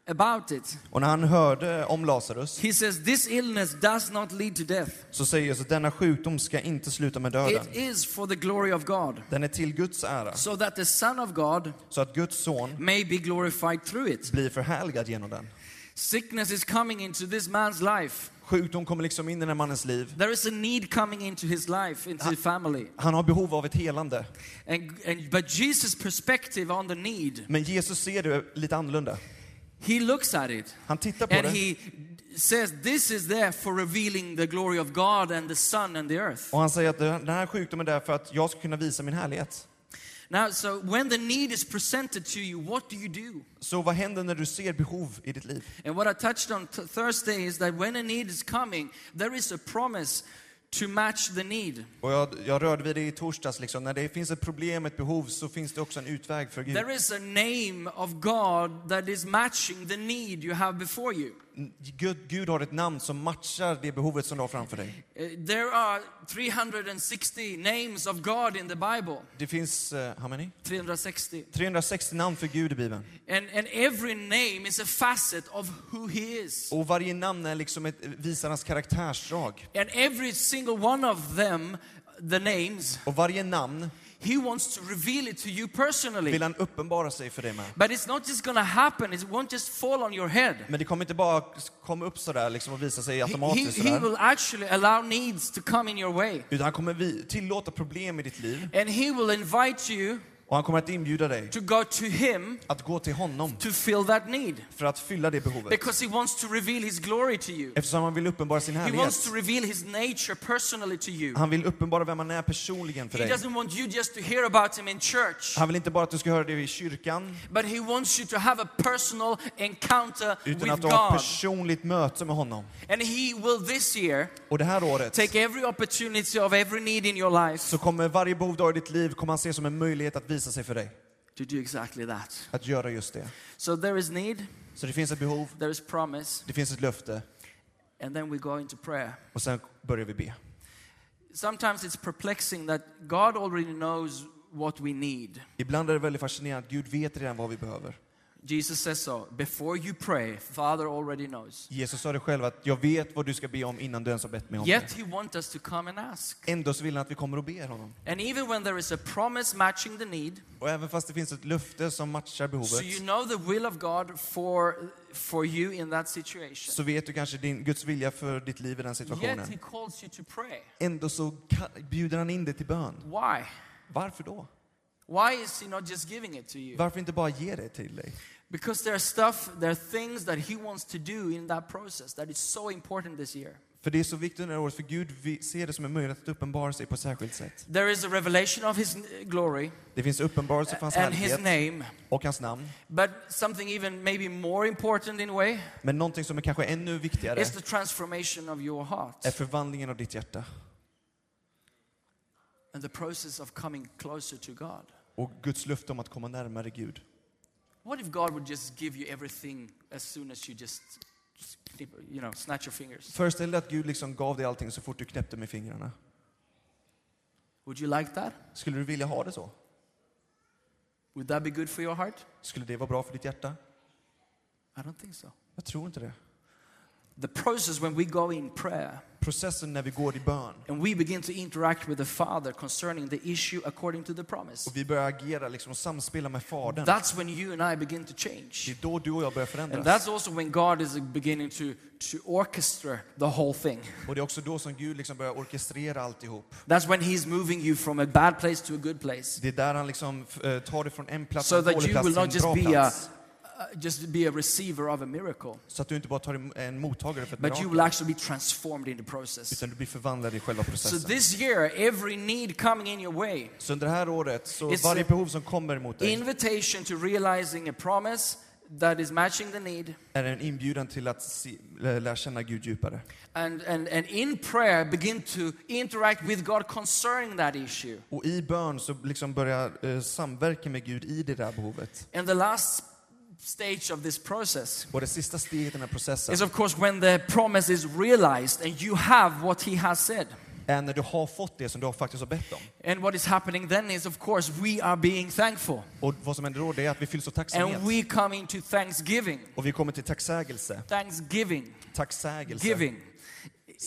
Speaker 1: about it,
Speaker 2: Och när han hörde om Lazarus
Speaker 1: he says, This illness does not lead to death.
Speaker 2: så säger Jesus att denna sjukdom ska inte sluta med döden.
Speaker 1: It is for the glory of God,
Speaker 2: Den är till Guds ära,
Speaker 1: so that the Son of God
Speaker 2: så att Guds son
Speaker 1: may be glorified through it.
Speaker 2: blir förhärligad genom den.
Speaker 1: Sickness is coming into this man's life.
Speaker 2: Sjukdom kommer liksom in i den här mannens liv.
Speaker 1: There is a need coming into his life, into his family.
Speaker 2: Han har behov av ett helande.
Speaker 1: And, and, but Jesus' perspective on the need,
Speaker 2: Men Jesus ser det lite annorlunda.
Speaker 1: He looks at it
Speaker 2: Han tittar på
Speaker 1: and
Speaker 2: det
Speaker 1: he says, This is there for revealing the glory of God and the Son and the earth.
Speaker 2: och han säger att den här sjukdomen är där för att jag ska kunna visa min härlighet.
Speaker 1: Now, so when the need is presented to you, what do you do?
Speaker 2: Så vad händer när du ser behov i ditt liv?
Speaker 1: And what I touched on Thursday is that when a need is coming, there is a promise to match the need.
Speaker 2: Och jag, jag rörde vid det i torsdags, liksom. när det finns ett problem, ett behov, så finns det också en utväg för Gud.
Speaker 1: There is a name of God that is matching the need you have before you.
Speaker 2: Gud, Gud har ett namn som matchar det behovet som du har framför dig.
Speaker 1: Uh, There are 360 names of God in the Bible.
Speaker 2: Det finns, uh, how many?
Speaker 1: 360.
Speaker 2: 360 namn för Gud i Bibeln.
Speaker 1: And, and every name is a facet of who He is.
Speaker 2: Och varje namn är liksom ett, visar hans karaktärsdrag.
Speaker 1: And every single one of them, the names,
Speaker 2: Och varje namn
Speaker 1: He wants to reveal it to you personally.
Speaker 2: vill han uppenbara sig för dig med.
Speaker 1: But it's not just gonna happen, it won't just fall on your head.
Speaker 2: Men det kommer inte bara komma upp sådär liksom och visa sig
Speaker 1: He, he,
Speaker 2: automatiskt
Speaker 1: he
Speaker 2: sådär.
Speaker 1: will actually allow needs to come in your way.
Speaker 2: Utan han kommer tillåta problem i ditt liv
Speaker 1: And He will invite you
Speaker 2: och han kommer att inbjuda dig
Speaker 1: to go to Him
Speaker 2: att gå till honom
Speaker 1: to fill that need.
Speaker 2: för att fylla det behovet.
Speaker 1: Because He wants to reveal His glory to you.
Speaker 2: Eftersom han vill uppenbara sin
Speaker 1: He wants
Speaker 2: härlighet.
Speaker 1: to reveal His nature personally to you.
Speaker 2: Han vill uppenbara vem han är personligen för
Speaker 1: He
Speaker 2: dig.
Speaker 1: doesn't want you just to hear about Him in church,
Speaker 2: Han vill inte bara att du ska höra det i kyrkan,
Speaker 1: but He wants you to have a personal encounter
Speaker 2: utan att du har ett personligt möte med honom.
Speaker 1: And He will this year
Speaker 2: Och det här året
Speaker 1: take every opportunity of every need in your life
Speaker 2: så kommer varje behov du har i ditt liv kommer han se som en möjlighet att visa sig för dig.
Speaker 1: to do exactly that.
Speaker 2: Att göra just det.
Speaker 1: So there is need,
Speaker 2: Så det finns ett behov,
Speaker 1: there is promise,
Speaker 2: det finns ett löfte
Speaker 1: and then we go into prayer.
Speaker 2: och sen börjar vi be.
Speaker 1: Sometimes it's perplexing that God already knows what we need.
Speaker 2: Ibland är det väldigt fascinerande att Gud vet redan vad vi behöver.
Speaker 1: Jesus says so. Before you pray, Father already knows.
Speaker 2: Jesus sa det själv att jag vet vad du ska be om innan du ens har bett mig om det.
Speaker 1: Yet He wants us to come and ask.
Speaker 2: Ändå så vill han att vi kommer och ber honom.
Speaker 1: And even when there is a promise matching the need,
Speaker 2: Och även fast det finns ett löfte som matchar behovet
Speaker 1: so you know the will of God for, for you in that situation.
Speaker 2: så vet du kanske din, Guds vilja för ditt liv i den
Speaker 1: Yet
Speaker 2: situationen.
Speaker 1: He calls you to pray.
Speaker 2: Ändå så bjuder han in dig till bön.
Speaker 1: Why?
Speaker 2: Varför då?
Speaker 1: Why is He not just giving it to you?
Speaker 2: Varför inte bara ge det till dig?
Speaker 1: Because there are stuff, there are things that He wants to do in that process that is so important this year.
Speaker 2: För det är så viktigt under det här året, för Gud ser det som en möjlighet att uppenbara sig på ett särskilt sätt.
Speaker 1: There is a revelation of His glory
Speaker 2: Det finns uppenbarelse för hans
Speaker 1: and His
Speaker 2: härlighet
Speaker 1: name,
Speaker 2: och hans namn.
Speaker 1: but something even maybe more important in a way
Speaker 2: Men någonting som är kanske ännu viktigare
Speaker 1: is the transformation of your heart
Speaker 2: är förvandlingen av ditt hjärta.
Speaker 1: and the process of coming closer to God.
Speaker 2: Och Guds löfte om att komma närmare Gud.
Speaker 1: What if God would just give you everything as soon as you just, you know, snatch your fingers?
Speaker 2: Föreställ dig att Gud liksom gav dig allting så fort du knäppte med fingrarna.
Speaker 1: Would you like that?
Speaker 2: Skulle du vilja ha det så?
Speaker 1: Would that be good for your heart?
Speaker 2: Skulle det vara bra för ditt hjärta?
Speaker 1: I don't think so.
Speaker 2: Jag tror inte det.
Speaker 1: The process when we go in prayer
Speaker 2: Processen när vi går i bön
Speaker 1: and we begin to interact with the Father concerning the issue according to the promise,
Speaker 2: och vi börjar agera liksom och samspela med Fadern.
Speaker 1: that's when you and I begin to
Speaker 2: Det
Speaker 1: change.
Speaker 2: är då du och jag börjar
Speaker 1: And
Speaker 2: förändras.
Speaker 1: that's also when God is beginning to, to orchestra the whole thing.
Speaker 2: Och det är också då som Gud liksom börjar orkestrera alltihop.
Speaker 1: That's when He's moving you from a bad place to a good place.
Speaker 2: Det är där han liksom eh, tar det från en plats,
Speaker 1: So
Speaker 2: en
Speaker 1: that
Speaker 2: dålig
Speaker 1: you
Speaker 2: plats
Speaker 1: will
Speaker 2: till
Speaker 1: not just
Speaker 2: bra
Speaker 1: be a,
Speaker 2: plats.
Speaker 1: Just be a receiver of a miracle,
Speaker 2: Så att du inte bara tar en mottagare för ett
Speaker 1: but you will actually be transformed in the process.
Speaker 2: utan du blir förvandlad i själva
Speaker 1: So
Speaker 2: processen.
Speaker 1: this year, every need coming in your way,
Speaker 2: Så under det här året, så varje behov som kommer emot dig
Speaker 1: invitation to realizing a promise that is matching the need,
Speaker 2: är en inbjudan till att se, lä- lära känna Gud djupare.
Speaker 1: and, and, and in prayer begin to interact with God concerning that issue.
Speaker 2: Och i bön så liksom börja eh, samverka med Gud i det där behovet.
Speaker 1: And the last stage of this process
Speaker 2: Och det sista steget i den här processen
Speaker 1: is, of course, when the promise is realized and you have what He has said.
Speaker 2: är när du har fått det som du faktiskt har bett om.
Speaker 1: And what is happening then is, of course, we are being thankful.
Speaker 2: Och vad som händer då det är att vi fylls av tacksamhet.
Speaker 1: And we come into thanksgiving.
Speaker 2: Och vi kommer till tacksägelse.
Speaker 1: Thanksgiving.
Speaker 2: Tacksägelse.
Speaker 1: Giving.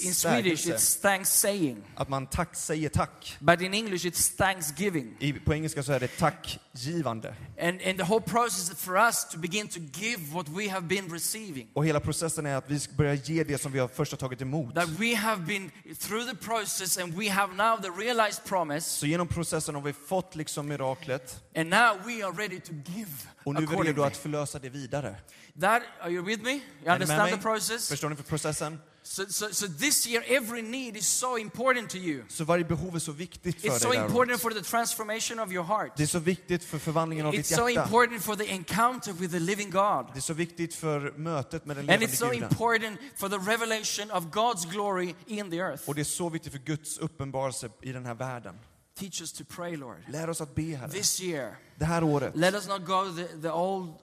Speaker 1: In Swedish, it's thanks saying.
Speaker 2: Att man tack säger tack.
Speaker 1: But in English, it's thanksgiving.
Speaker 2: I, på engelska så är det tackgivande.
Speaker 1: And, and the whole process for us to begin to give what we have been receiving.
Speaker 2: Och hela processen är att vi ska börja ge det som vi har först har tagit emot.
Speaker 1: That we have been through the process and we have now the realized promise.
Speaker 2: Så genom processen har vi fått liksom miraklet
Speaker 1: And now we are ready to give
Speaker 2: och nu är vi redo att förlösa det vidare.
Speaker 1: That, are you with me? You understand the process?
Speaker 2: Förstår ni för processen?
Speaker 1: So, so, so this year, every need is so important to you.
Speaker 2: Så varje behov är så viktigt för
Speaker 1: It's
Speaker 2: dig.
Speaker 1: so
Speaker 2: där.
Speaker 1: important for the transformation of your heart.
Speaker 2: Det är så viktigt för förvandlingen av
Speaker 1: It's
Speaker 2: ditt
Speaker 1: so
Speaker 2: hjärta.
Speaker 1: important for the encounter with the living God.
Speaker 2: Det är så viktigt för mötet med den
Speaker 1: And
Speaker 2: levande
Speaker 1: it's so
Speaker 2: guden.
Speaker 1: important for the revelation of God's glory in the earth.
Speaker 2: Och det är så viktigt för Guds uppenbarelse i den här världen.
Speaker 1: Teach us to pray, Lord.
Speaker 2: Lär oss att be, Herre.
Speaker 1: This year,
Speaker 2: Det här året.
Speaker 1: let us not go the, the old,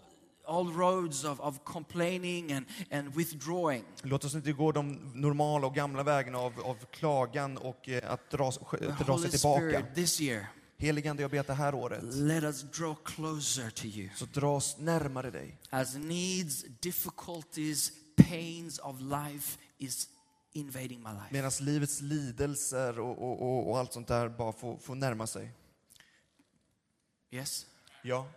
Speaker 1: old roads of, of complaining and, and withdrawing.
Speaker 2: Låt oss inte gå de normala och gamla vägarna av, av klagan och eh, att dra, dra sig tillbaka.
Speaker 1: Spirit, this year,
Speaker 2: Heligande, jag ber att det här året
Speaker 1: let us draw closer to you.
Speaker 2: så dra oss närmare dig.
Speaker 1: As needs, difficulties, pains of life is invading my life.
Speaker 2: Medan livets lidelser och, och, och, och allt sånt där bara får, får närma sig.
Speaker 1: Yes?
Speaker 2: Ja,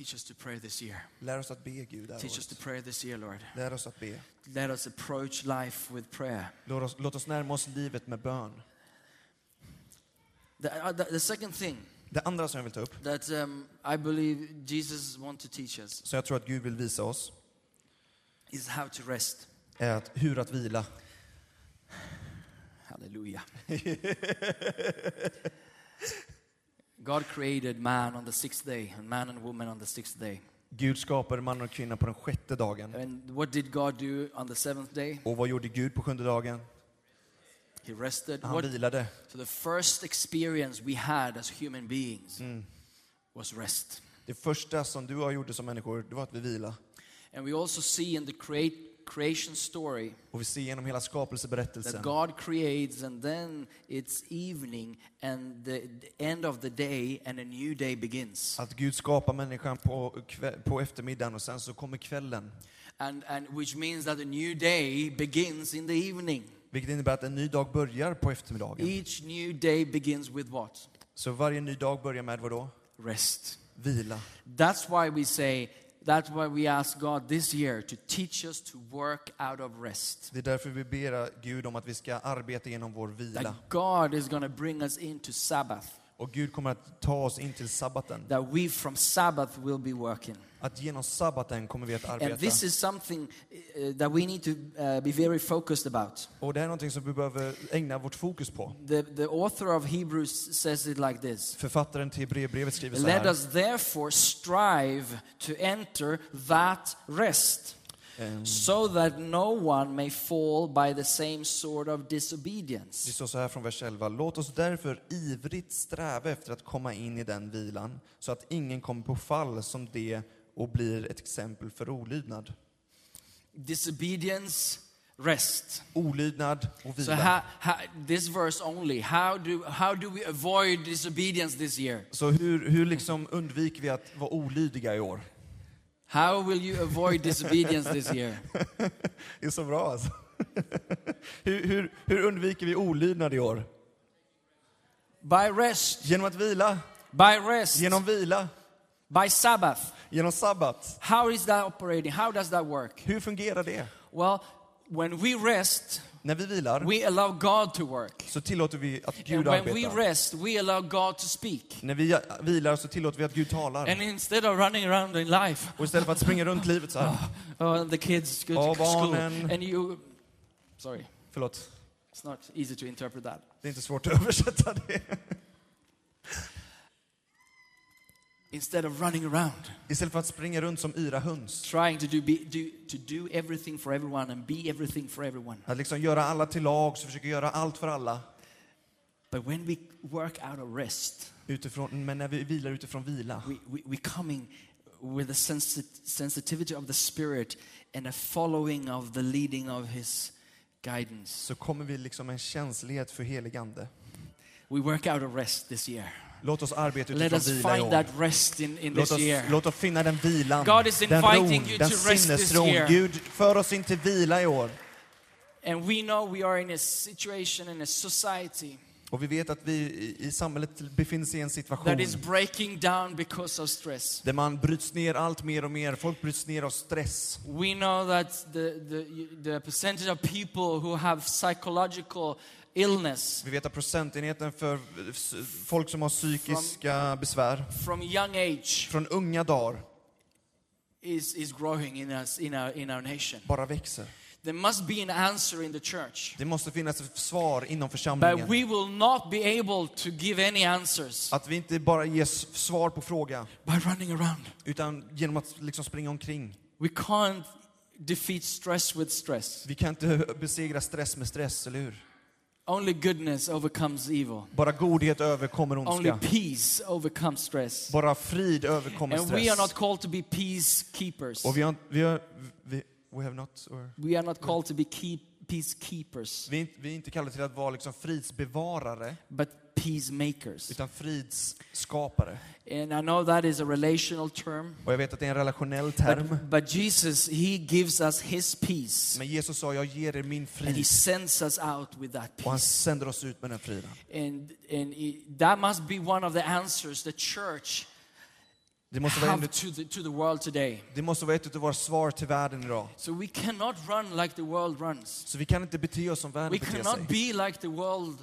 Speaker 1: Teach us to pray this year.
Speaker 2: lär oss att be Gud det här
Speaker 1: Teach us to pray this year, Lord.
Speaker 2: Lär oss att be.
Speaker 1: Let us approach life with prayer.
Speaker 2: Låt oss, låt oss närma oss livet med bön.
Speaker 1: The, uh, the, the second thing
Speaker 2: Det andra som jag vill ta upp,
Speaker 1: that um, I believe Jesus wants to teach us
Speaker 2: som jag tror att Gud vill visa oss,
Speaker 1: is how to rest.
Speaker 2: är att, hur att vila.
Speaker 1: Hallelujah. [laughs] God created man on the sixth day, and man and woman on the sixth day.
Speaker 2: Gud skapade man och kvinna på den sjätte dagen.
Speaker 1: And what did God do on the seventh day?
Speaker 2: Och vad gjorde Gud på sjunde dagen?
Speaker 1: He rested.
Speaker 2: Han
Speaker 1: What,
Speaker 2: vilade.
Speaker 1: so the first experience we had as human beings was rest.
Speaker 2: Det första som du och jag gjorde som människor, det var att vi vila.
Speaker 1: And we also see in the create, creation story
Speaker 2: Och vi ser genom hela skapelseberättelsen
Speaker 1: that God creates and then it's evening and the, end of the day and a new day begins.
Speaker 2: att Gud skapar människan på, på eftermiddagen och sen så kommer kvällen.
Speaker 1: And, and which means that a new day begins in the evening.
Speaker 2: Vilket innebär att en ny dag börjar på eftermiddagen.
Speaker 1: Each new day begins with what?
Speaker 2: Så varje ny dag börjar med vad då?
Speaker 1: Rest.
Speaker 2: Vila.
Speaker 1: That's why we say, that's why we ask God this year to teach us to work out of rest.
Speaker 2: Det är därför vi ber Gud om att vi ska arbeta genom vår vila.
Speaker 1: That God is going to bring us into Sabbath.
Speaker 2: Och Gud kommer att ta oss in till sabbaten.
Speaker 1: That we from Sabbath will be working.
Speaker 2: Att genom sabbaten kommer vi att
Speaker 1: And
Speaker 2: arbeta.
Speaker 1: this is something uh, that we need to uh, be very focused about.
Speaker 2: Och det är någonting som vi behöver ägna vårt fokus på.
Speaker 1: The, the author of Hebrews says it like this.
Speaker 2: Författaren till Hebreerbrevet skriver så
Speaker 1: Let
Speaker 2: här.
Speaker 1: us therefore strive to enter that rest,
Speaker 2: ehm,
Speaker 1: so that no one may fall by the same sort of
Speaker 2: Det
Speaker 1: disobedience.
Speaker 2: står så här från vers 11. Låt oss därför ivrigt sträva efter att komma in i den vilan, så att ingen kommer på fall som det och blir ett exempel för olydnad.
Speaker 1: Disobedience, rest.
Speaker 2: Olydnad och
Speaker 1: So
Speaker 2: vila.
Speaker 1: how, how, this verse only, how do, how do we avoid disobedience this year?
Speaker 2: Så hur, hur liksom undviker vi att vara olydiga i år?
Speaker 1: How will you avoid disobedience this year? [laughs]
Speaker 2: Det är så bra alltså. [laughs] hur, hur, hur undviker vi olydnad i år?
Speaker 1: By rest,
Speaker 2: Genom att vila,
Speaker 1: by rest,
Speaker 2: genom vila,
Speaker 1: by Sabbath.
Speaker 2: Genom sabbat.
Speaker 1: How is that operating? How does that work?
Speaker 2: Hur fungerar det?
Speaker 1: Well, when we rest,
Speaker 2: När vi vilar
Speaker 1: we allow God to work.
Speaker 2: så tillåter vi att
Speaker 1: And
Speaker 2: Gud
Speaker 1: when we rest, we allow God to speak.
Speaker 2: När vi vilar så tillåter vi att Gud talar.
Speaker 1: And instead of running around in life,
Speaker 2: Och istället för att springa runt livet så här. [laughs]
Speaker 1: oh, the kids go to school, and you, sorry,
Speaker 2: Förlåt,
Speaker 1: it's not easy to interpret that.
Speaker 2: det är inte svårt att [laughs] översätta det.
Speaker 1: Instead of running around,
Speaker 2: Istället för att springa runt som yra höns.
Speaker 1: trying to do, be, do, to do everything for everyone and be everything for everyone.
Speaker 2: Att liksom göra alla till lag, så försöker göra allt för alla.
Speaker 1: But when we work out of rest,
Speaker 2: Utifrån, men när vi vilar utifrån vila,
Speaker 1: we, we, we coming with a sensit- sensitivity of the spirit and a following of the leading of his guidance.
Speaker 2: så kommer vi liksom en känslighet för helig ande.
Speaker 1: We work out of rest this year.
Speaker 2: Låt oss arbeta
Speaker 1: Let
Speaker 2: utifrån
Speaker 1: us
Speaker 2: vila i
Speaker 1: find
Speaker 2: år.
Speaker 1: that rest in, in
Speaker 2: Låt oss,
Speaker 1: year.
Speaker 2: låt oss finna den vilan,
Speaker 1: God is
Speaker 2: den ron,
Speaker 1: you
Speaker 2: den sinnesron. Gud, för oss in till vila i år.
Speaker 1: And we know we are in a situation, in a society
Speaker 2: Och vi vet att vi i, samhället befinner sig i en situation
Speaker 1: that is breaking down because of stress.
Speaker 2: där man bryts ner allt mer och mer. Folk bryts ner av stress.
Speaker 1: We know that the, the, the percentage of people who have psychological illness
Speaker 2: Vi vet att procentenheten för folk som har psykiska besvär
Speaker 1: from young age
Speaker 2: från unga dagar
Speaker 1: is, is growing in, us, in, our, in our nation.
Speaker 2: bara växer.
Speaker 1: There must be an answer in the church.
Speaker 2: Det måste finnas ett svar inom
Speaker 1: But
Speaker 2: församlingen.
Speaker 1: we will not be able to give any answers
Speaker 2: Att vi inte bara ger svar på fråga,
Speaker 1: by running around.
Speaker 2: utan genom att liksom springa omkring.
Speaker 1: We can't defeat stress with stress.
Speaker 2: Vi kan inte besegra stress med stress, eller hur?
Speaker 1: Only goodness overcomes evil.
Speaker 2: Bara godhet överkommer
Speaker 1: Only
Speaker 2: ondska.
Speaker 1: peace overcomes stress.
Speaker 2: Bara frid överkommer
Speaker 1: And we are
Speaker 2: stress.
Speaker 1: not called to be peacekeepers.
Speaker 2: Och vi har, vi har, vi, we have not, or,
Speaker 1: We are not called to be keep, peacekeepers,
Speaker 2: vi, vi är inte kallade till att vara liksom fridsbevarare,
Speaker 1: but peacemakers.
Speaker 2: utan fridsskapare.
Speaker 1: And I know that is a relational term,
Speaker 2: Och jag vet att det är en relationell term.
Speaker 1: but, but Jesus, He gives us His peace.
Speaker 2: Men Jesus sa, jag ger er min
Speaker 1: And He
Speaker 2: frid.
Speaker 1: sends us out with that
Speaker 2: Och han
Speaker 1: peace.
Speaker 2: sänder oss ut med den friden.
Speaker 1: And, and it- that must be one of the answers the church
Speaker 2: Det måste, vara en,
Speaker 1: to the, to the world today.
Speaker 2: det måste vara ett av våra svar till världen idag.
Speaker 1: So we cannot run like the world runs.
Speaker 2: Så vi kan inte bete oss som världen
Speaker 1: We
Speaker 2: beter sig.
Speaker 1: be like the world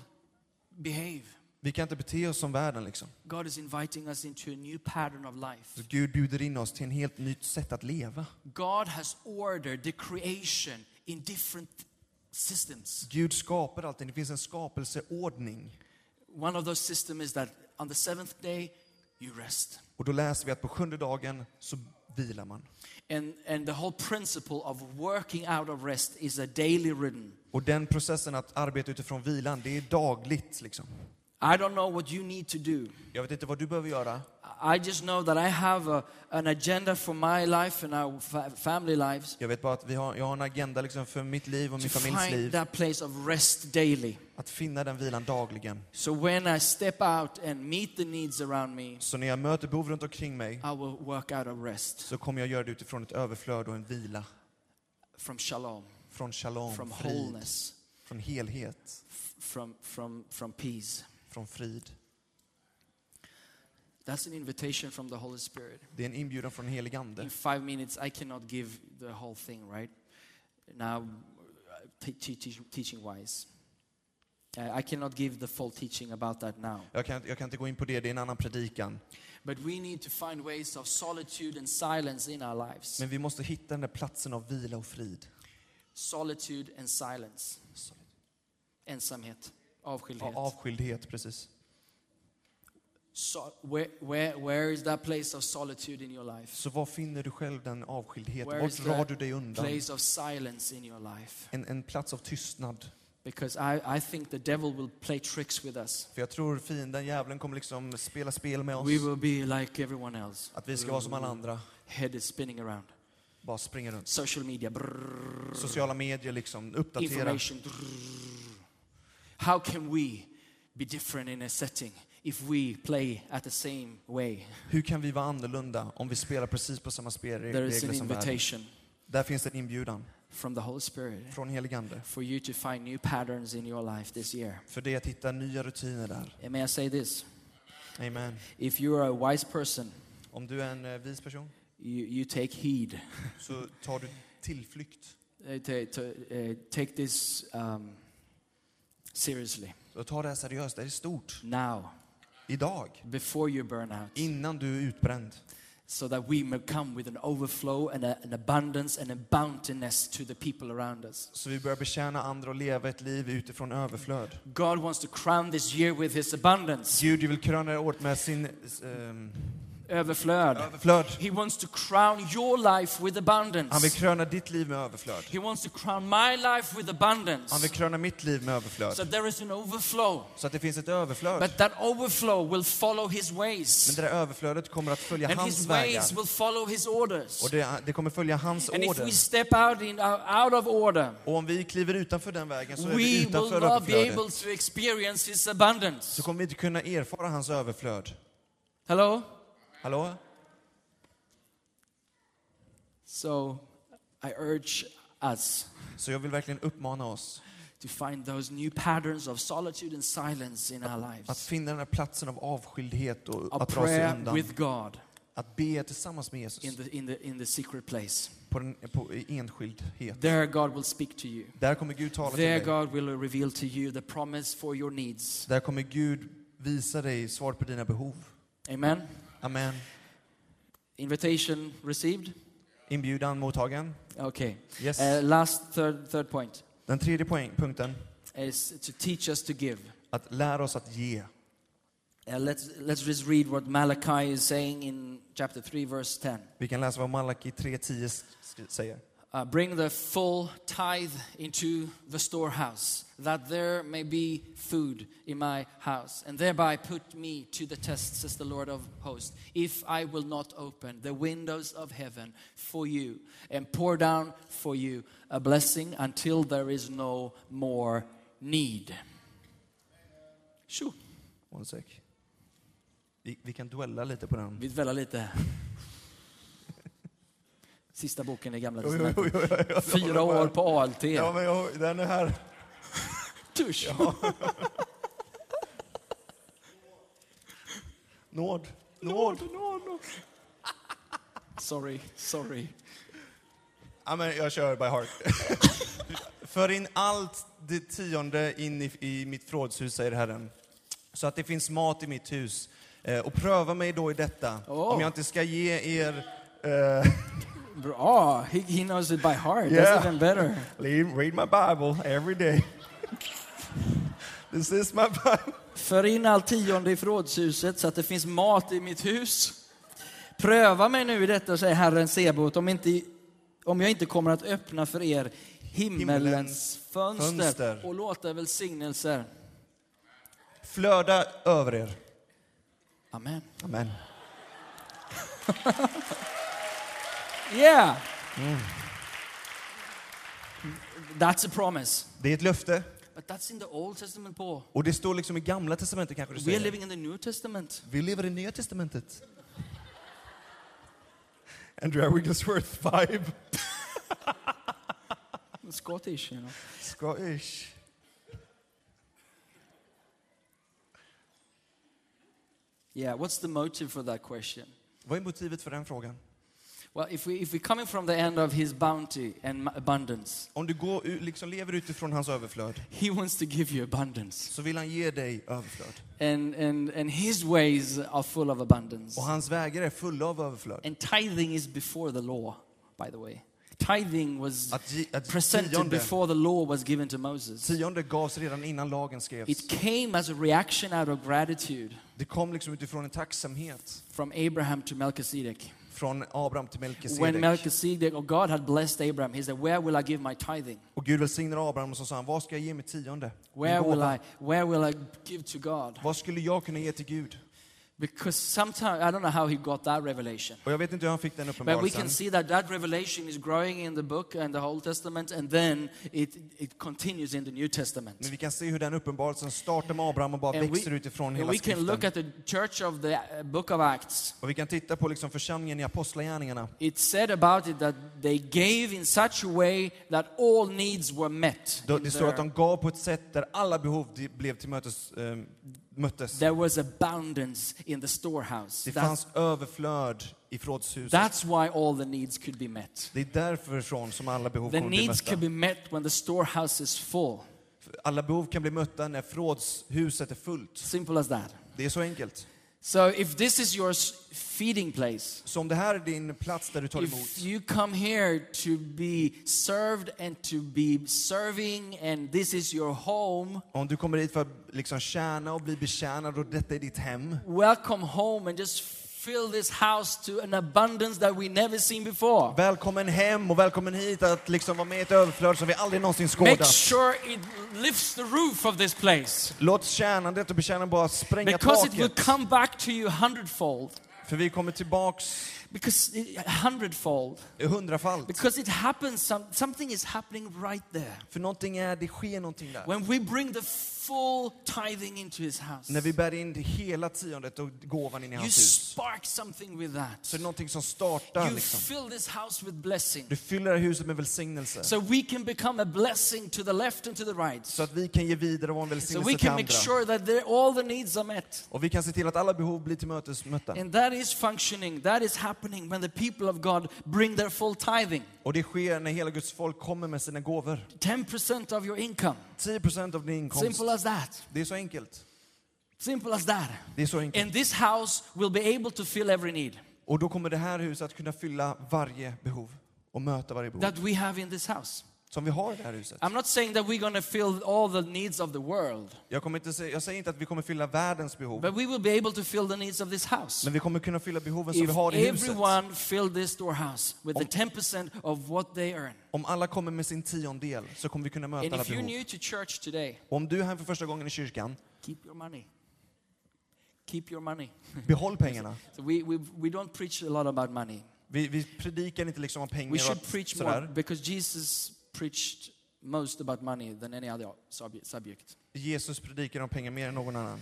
Speaker 1: behave.
Speaker 2: Vi kan inte bete oss som världen liksom.
Speaker 1: God is inviting us into a new pattern of life.
Speaker 2: Så Gud bjuder in oss till en helt nytt sätt att leva.
Speaker 1: God has ordered the creation in different systems.
Speaker 2: Gud skapar allting. Det finns en skapelseordning.
Speaker 1: One of those systems is that on the seventh day you rest.
Speaker 2: Och då läser vi att på sjunde dagen så vilar man.
Speaker 1: And, and the whole principle of working out of rest is a daily rhythm.
Speaker 2: Och den processen att arbeta utifrån vilan, det är dagligt liksom.
Speaker 1: I don't know what you need to do.
Speaker 2: Jag vet inte vad du behöver göra.
Speaker 1: I just know that I have a, an agenda for my life and our fa- family lives
Speaker 2: Jag vet bara att vi har, jag har en agenda liksom för mitt liv och min familjs
Speaker 1: find
Speaker 2: liv.
Speaker 1: that place of rest daily.
Speaker 2: Att finna den vilan dagligen.
Speaker 1: So when I step out and meet the needs around me,
Speaker 2: Så när jag möter behov runt omkring mig
Speaker 1: I will work out of rest
Speaker 2: så kommer jag göra det utifrån ett överflöd och en vila.
Speaker 1: from shalom,
Speaker 2: Från shalom,
Speaker 1: from
Speaker 2: frid,
Speaker 1: wholeness,
Speaker 2: från helhet,
Speaker 1: from, from, from peace.
Speaker 2: Från frid.
Speaker 1: That's an invitation from the Holy Spirit.
Speaker 2: Det är en inbjudan från helig
Speaker 1: In
Speaker 2: ande.
Speaker 1: five minutes, I cannot give the whole thing, right? Now, te- te- teach- teaching wise. I cannot give the full teaching about that now.
Speaker 2: Jag kan, jag kan inte gå in på det, det är en annan predikan.
Speaker 1: But we need to find ways of solitude and silence in our lives.
Speaker 2: Men vi måste hitta den där platsen av vila och frid.
Speaker 1: Solitude and silence. Ensamhet,
Speaker 2: Ja,
Speaker 1: avskildhet.
Speaker 2: avskildhet, precis.
Speaker 1: So, where, where, where is that place of solitude in your life?
Speaker 2: Så var finner du själv den avskildheten?
Speaker 1: Where
Speaker 2: Var drar du dig undan?
Speaker 1: Place of silence in your life.
Speaker 2: En, en plats av tystnad.
Speaker 1: Because I, I think the devil will play tricks with us.
Speaker 2: För jag tror fienden, djävulen, kommer liksom spela spel med oss.
Speaker 1: We will be like everyone else.
Speaker 2: Att vi ska vara som alla andra.
Speaker 1: Head is spinning around.
Speaker 2: Bara springa runt.
Speaker 1: Social media. brrrr,
Speaker 2: Sociala medier liksom, uppdatera.
Speaker 1: information. brrrr. How can we be different in a setting if we play at the same way?
Speaker 2: Hur kan vi vara annorlunda om vi spelar precis på samma
Speaker 1: There is an
Speaker 2: spelregler som världen?
Speaker 1: invitation
Speaker 2: Där finns en inbjudan
Speaker 1: from the Holy Spirit
Speaker 2: från helig ande.
Speaker 1: for you to find new patterns in your life this year.
Speaker 2: För det är att hitta nya rutiner där.
Speaker 1: And may I say this?
Speaker 2: Amen.
Speaker 1: If you are a wise person,
Speaker 2: Om du är en eh, vis person
Speaker 1: you, you take heed.
Speaker 2: så tar du tillflykt.
Speaker 1: To, uh, take this um, seriously
Speaker 2: Så ta det här seriöst, det är stort.
Speaker 1: now,
Speaker 2: Idag,
Speaker 1: before you burn out,
Speaker 2: innan du är utbränd.
Speaker 1: so that we may come with an overflow and a, an abundance and a bountiness to the people around us.
Speaker 2: Så vi börjar betjäna andra och leva ett liv utifrån överflöd.
Speaker 1: God wants to crown this year with His abundance,
Speaker 2: Gud vill kröna det året med sin ehm,
Speaker 1: överflöd.
Speaker 2: överflöd.
Speaker 1: He wants to crown your life with
Speaker 2: Han vill
Speaker 1: abundance.
Speaker 2: kröna ditt liv med överflöd.
Speaker 1: He wants to crown my life with
Speaker 2: Han
Speaker 1: abundance.
Speaker 2: vill kröna mitt liv med
Speaker 1: So
Speaker 2: överflöd.
Speaker 1: there is an overflow.
Speaker 2: Så att det finns ett överflöd.
Speaker 1: But that overflow will follow His
Speaker 2: Men
Speaker 1: ways.
Speaker 2: det där överflödet kommer att följa
Speaker 1: And
Speaker 2: hans
Speaker 1: His
Speaker 2: vägar.
Speaker 1: ways will follow His orders.
Speaker 2: Och det, det kommer följa hans
Speaker 1: And if we
Speaker 2: order.
Speaker 1: step out in out of order,
Speaker 2: Och om vi kliver utanför den vägen så är vi
Speaker 1: we will
Speaker 2: utanför
Speaker 1: not be able
Speaker 2: överflödet.
Speaker 1: to experience His abundance.
Speaker 2: Så kommer vi inte kunna erfara hans överflöd.
Speaker 1: Hello?
Speaker 2: Hallå?
Speaker 1: So I urge us
Speaker 2: Så jag vill verkligen uppmana oss
Speaker 1: to find those new patterns of solitude and silence in our
Speaker 2: att
Speaker 1: lives.
Speaker 2: finna den här platsen av avskildhet och
Speaker 1: Of
Speaker 2: att dra sig
Speaker 1: prayer
Speaker 2: undan.
Speaker 1: with God
Speaker 2: Att be tillsammans med
Speaker 1: in
Speaker 2: Jesus
Speaker 1: the, in the, in the secret place.
Speaker 2: på, den, på, i enskildhet.
Speaker 1: There, God will speak to you.
Speaker 2: Där kommer Gud tala till
Speaker 1: There,
Speaker 2: dig.
Speaker 1: God will reveal to you the promise for your needs.
Speaker 2: Där kommer Gud visa dig svar på dina behov.
Speaker 1: Amen.
Speaker 2: Amen.
Speaker 1: Invitation received?
Speaker 2: Inbjudan mottagen.
Speaker 1: Okay.
Speaker 2: Yes.
Speaker 1: Uh, last, third, third point
Speaker 2: Den tredje poäng, punkten,
Speaker 1: is to teach us to give.
Speaker 2: att lära oss att ge.
Speaker 1: Uh, let's, let's just read what Malachi is saying in chapter 3, verse 10.
Speaker 2: Vi kan läsa vad Malaki 3.10 sk- säger.
Speaker 1: Uh, bring the full tithe into the storehouse, that there may be food in my house, and thereby put me to the test, says the Lord of hosts, if I will not open the windows of heaven for you and pour down for you a blessing until there is no more need. Shoo.
Speaker 2: One sec. Vi, vi kan duella lite på den.
Speaker 1: Vi dväller lite. Sista boken i Gamla Testamentet. Fyra år på ALT.
Speaker 2: Ja, men jag, den är här.
Speaker 1: Tusch!
Speaker 2: Nåd. [laughs] Nåd. Nåd. nåd.
Speaker 1: Sorry, sorry.
Speaker 2: Ja, men jag kör by heart. [laughs] För in allt det tionde in i, i mitt förrådshus, säger Herren, så att det finns mat i mitt hus. Eh, och pröva mig då i detta,
Speaker 1: Åh.
Speaker 2: om jag inte ska ge er... Eh,
Speaker 1: Bra, he, he knows it by heart.
Speaker 2: Yeah.
Speaker 1: That's even better. [laughs]
Speaker 2: read read my Bible every day. [laughs] This is my Bible.
Speaker 1: För in allt tionde i förrådshuset så att det finns mat i mitt hus. Pröva mig nu i detta, säger Herren Sebot, om, inte, om jag inte kommer att öppna för er himmelens
Speaker 2: Himmelens
Speaker 1: fönster,
Speaker 2: fönster.
Speaker 1: och låta välsignelser.
Speaker 2: Flöda över er.
Speaker 1: Amen.
Speaker 2: Amen. [laughs]
Speaker 1: Yeah! That's a promise.
Speaker 2: Det är ett löfte.
Speaker 1: But that's in the Old Testament, Paul.
Speaker 2: Och det står liksom i Gamla Testamentet kanske du säger.
Speaker 1: living in the New Testament.
Speaker 2: Vi lever i Nya Testamentet. Andrew Wigglesworth vibe. [laughs]
Speaker 1: Scottish, you know.
Speaker 2: Scottish.
Speaker 1: Yeah, what's the motive for that question?
Speaker 2: Vad är motivet för den frågan?
Speaker 1: Well, if, we, if we're coming from the end of his bounty and abundance,
Speaker 2: Om du går, ut- liksom lever utifrån hans överflöd
Speaker 1: he wants to give you abundance.
Speaker 2: så vill han ge dig överflöd.
Speaker 1: And, and, and his ways are full of abundance.
Speaker 2: Och hans vägar är fulla av överflöd.
Speaker 1: And tithing is before the law, by the way. Tithing was
Speaker 2: Att, ge- att
Speaker 1: presented
Speaker 2: tionde,
Speaker 1: before the law was given to Moses.
Speaker 2: tionde gavs redan innan lagen skrevs.
Speaker 1: It came as a reaction out of gratitude
Speaker 2: Det kom liksom utifrån en tacksamhet
Speaker 1: from Abraham to Melchizedek.
Speaker 2: Från Abraham till
Speaker 1: When
Speaker 2: Melkisedek.
Speaker 1: Melchizedek, or God had blessed Abraham, he said, Where will I give my tithing?
Speaker 2: Och Gud välsignade Abraham och så sa han, vad ska jag ge mitt tionde?
Speaker 1: Where will. I, where will I give to God?
Speaker 2: Vad skulle jag kunna ge till Gud?
Speaker 1: Because sometimes, I don't know how he got that revelation.
Speaker 2: Och jag vet inte hur han fick den
Speaker 1: But we
Speaker 2: uppenbarelsen.
Speaker 1: can see that that revelation is growing in the book and the Old Testament, and then it, it continues in the New Testament.
Speaker 2: Men vi kan se hur den uppenbarelsen startar med Abraham och bara
Speaker 1: And we,
Speaker 2: växer utifrån
Speaker 1: and
Speaker 2: hela
Speaker 1: we can look
Speaker 2: skriften.
Speaker 1: at the church of the uh, book of Acts.
Speaker 2: Och vi kan titta på liksom församlingen i Apostlagärningarna.
Speaker 1: It said about it that they gave in such a way that all needs were met. In
Speaker 2: Det står att de gav på ett sätt där alla behov blev till mötes, eh, möttes.
Speaker 1: there was abundance in the storehouse.
Speaker 2: Det
Speaker 1: That's,
Speaker 2: fanns överflöd i förrådshuset.
Speaker 1: that's why all the needs could be met.
Speaker 2: Det är därför från som alla behov
Speaker 1: The
Speaker 2: kommer bli
Speaker 1: needs
Speaker 2: mötta.
Speaker 1: can be met when the storehouse is full.
Speaker 2: Alla behov kan bli mötta när förrådshuset är fullt.
Speaker 1: Simple as that.
Speaker 2: Det är så enkelt.
Speaker 1: So if this is your feeding place,
Speaker 2: Så om det här är din plats där du tar emot,
Speaker 1: if you come here to be served and to be serving and this is your home,
Speaker 2: om du kommer hit för att liksom tjäna och bli betjänad och detta är ditt hem,
Speaker 1: welcome home and just fill this house to an abundance that we never seen before.
Speaker 2: välkommen hem och välkommen hit att liksom vara med i ett överflöd som vi aldrig någonsin
Speaker 1: Make
Speaker 2: skådat.
Speaker 1: sure it lifts the roof of this place
Speaker 2: Låt tjänandet och betjänandet bara spränga
Speaker 1: because it will
Speaker 2: taket.
Speaker 1: come back to you hundredfold.
Speaker 2: För vi kommer tillbaks
Speaker 1: Because hundredfold.
Speaker 2: hundrafalt.
Speaker 1: Because it happens, some, something is happening right there.
Speaker 2: För någonting är, det sker någonting där.
Speaker 1: When we bring the full tithing into his house,
Speaker 2: När vi bär in hela tiondet och gåvan in i
Speaker 1: you
Speaker 2: hans hus.
Speaker 1: spark something with that.
Speaker 2: Så det är någonting som startar
Speaker 1: You
Speaker 2: liksom.
Speaker 1: fill this house with blessing.
Speaker 2: Du fyller det här huset med välsignelse.
Speaker 1: So we can become a blessing to the left and to the right.
Speaker 2: Så att vi kan ge vidare vara en
Speaker 1: So we
Speaker 2: välsignelse till
Speaker 1: can make sure that all the needs are met.
Speaker 2: Och vi kan se till att alla behov blir till mötes mötta.
Speaker 1: And that is functioning, that is happening when the people of God bring their full tithing.
Speaker 2: Och det sker när hela Guds folk kommer med sina gåvor.
Speaker 1: 10% of your income.
Speaker 2: 10% av din inkomst.
Speaker 1: Simple as that.
Speaker 2: Det är så enkelt.
Speaker 1: Simple as that.
Speaker 2: Det är så enkelt.
Speaker 1: And this house will be able to fill every need
Speaker 2: Och då kommer det här huset att kunna fylla varje behov och möta varje behov
Speaker 1: that we have in this house.
Speaker 2: Som vi har i det här huset.
Speaker 1: I'm not saying that we're going to fill all the needs of the world,
Speaker 2: Jag, kommer inte säga, jag säger inte att vi kommer fylla världens behov,
Speaker 1: but we will be able to fill the needs of this house.
Speaker 2: men vi kommer kunna fylla behoven som
Speaker 1: If
Speaker 2: vi har i huset.
Speaker 1: everyone filled this storehouse with the 10% of what they earn.
Speaker 2: Om alla kommer med sin tiondel så kommer vi kunna möta
Speaker 1: And
Speaker 2: alla
Speaker 1: if you're
Speaker 2: behov.
Speaker 1: new to church today,
Speaker 2: Och om du är här för första gången i kyrkan,
Speaker 1: keep your money. Keep your money.
Speaker 2: behåll pengarna. [laughs]
Speaker 1: So we, we, we don't preach a lot about money.
Speaker 2: Vi, vi predikar inte liksom om pengar
Speaker 1: We
Speaker 2: och
Speaker 1: should preach more
Speaker 2: sådär.
Speaker 1: because Jesus preached most about money than any other subject.
Speaker 2: Jesus predikar om pengar mer än någon annan.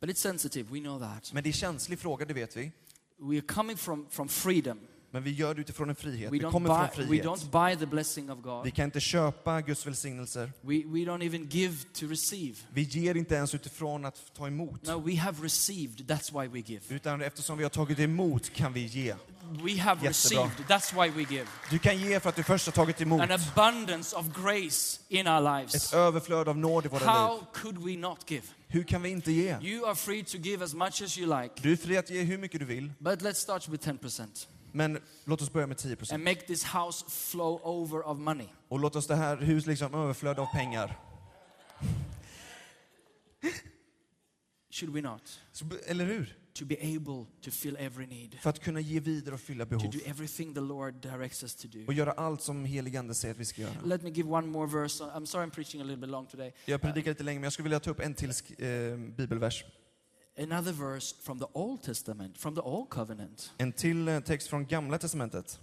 Speaker 1: But it's sensitive, we know that.
Speaker 2: Men det är en känslig fråga, det vet vi.
Speaker 1: We are coming from, from freedom.
Speaker 2: Men vi gör det utifrån en frihet.
Speaker 1: We
Speaker 2: Vi kommer från
Speaker 1: buy, we
Speaker 2: frihet.
Speaker 1: don't buy the blessing of God.
Speaker 2: Vi kan inte köpa Guds välsignelser.
Speaker 1: We, we don't even give to receive.
Speaker 2: Vi ger inte ens utifrån att ta emot.
Speaker 1: No, we have received, that's why we give.
Speaker 2: Utan eftersom vi har tagit emot kan vi ge.
Speaker 1: We have
Speaker 2: Jättebra.
Speaker 1: received, that's why we give.
Speaker 2: Du kan ge för att du först har tagit emot.
Speaker 1: An abundance of grace in our lives.
Speaker 2: Ett överflöd av nåd i våra liv.
Speaker 1: How could we not give?
Speaker 2: Hur kan vi inte ge?
Speaker 1: You are free to give as much as you like.
Speaker 2: Du är fri att ge hur mycket du vill.
Speaker 1: But let's start with 10%
Speaker 2: Men låt oss börja med 10
Speaker 1: and make this house flow over of money.
Speaker 2: Och låt oss det här huset liksom överflöda av pengar.
Speaker 1: Should we not?
Speaker 2: Så, eller hur?
Speaker 1: To be able to fill every need,
Speaker 2: För att kunna ge vidare och fylla
Speaker 1: to
Speaker 2: behov.
Speaker 1: do everything the Lord directs us to do.
Speaker 2: Och göra allt som helig ande säger att vi ska göra.
Speaker 1: Let me give one more verse. I'm sorry I'm preaching a little bit long today.
Speaker 2: Jag predikar lite längre, men jag skulle vilja ta upp en till eh, bibelvers.
Speaker 1: Another verse from the Old Testament, from the Old Covenant.
Speaker 2: En till eh, text från Gamla Testamentet.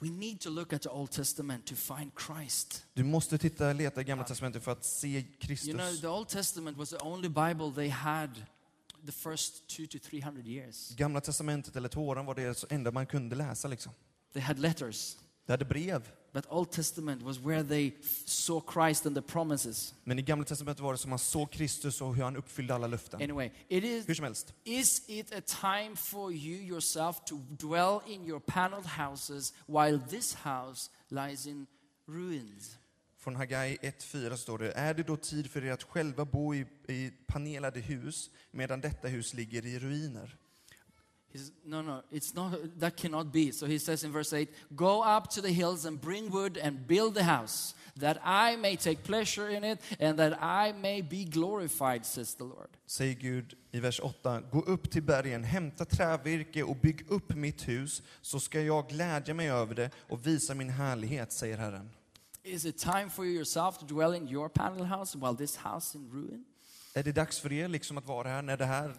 Speaker 1: We need to look at the Old Testament to find Christ.
Speaker 2: Du måste titta, leta i Gamla Testamentet för att se
Speaker 1: You know,
Speaker 2: Kristus.
Speaker 1: the Old Testament was the only Bible they had the first two to three hundred years.
Speaker 2: Gamla Testamentet, eller Toran, var det enda man kunde läsa. Liksom.
Speaker 1: They had letters,
Speaker 2: Det hade brev.
Speaker 1: But Old Testament was where they saw Christ and the promises.
Speaker 2: Men i Gamla Testamentet var det som man såg Kristus och hur han uppfyllde alla löften.
Speaker 1: Anyway, it is
Speaker 2: Hur som helst.
Speaker 1: Is it a time for you yourself to dwell in your paneled houses while this house lies in ruins?
Speaker 2: Från Hagai 1.4 står det, är det då tid för er att själva bo i, i panelade hus medan detta hus ligger i ruiner?
Speaker 1: He's, no, no, it's not, that cannot be. So he says in verse 8, Go up to the hills and bring wood and build the house, that I may take pleasure in it and that I may be glorified, says the Lord.
Speaker 2: Säger Gud i vers 8, gå upp till bergen, hämta trävirke och bygg upp mitt hus, så ska jag glädja mig över det och visa min härlighet, säger Herren.
Speaker 1: Is it time for you yourself to dwell in your panel house while this house in ruin?
Speaker 2: Är det dags för er liksom att vara här när det här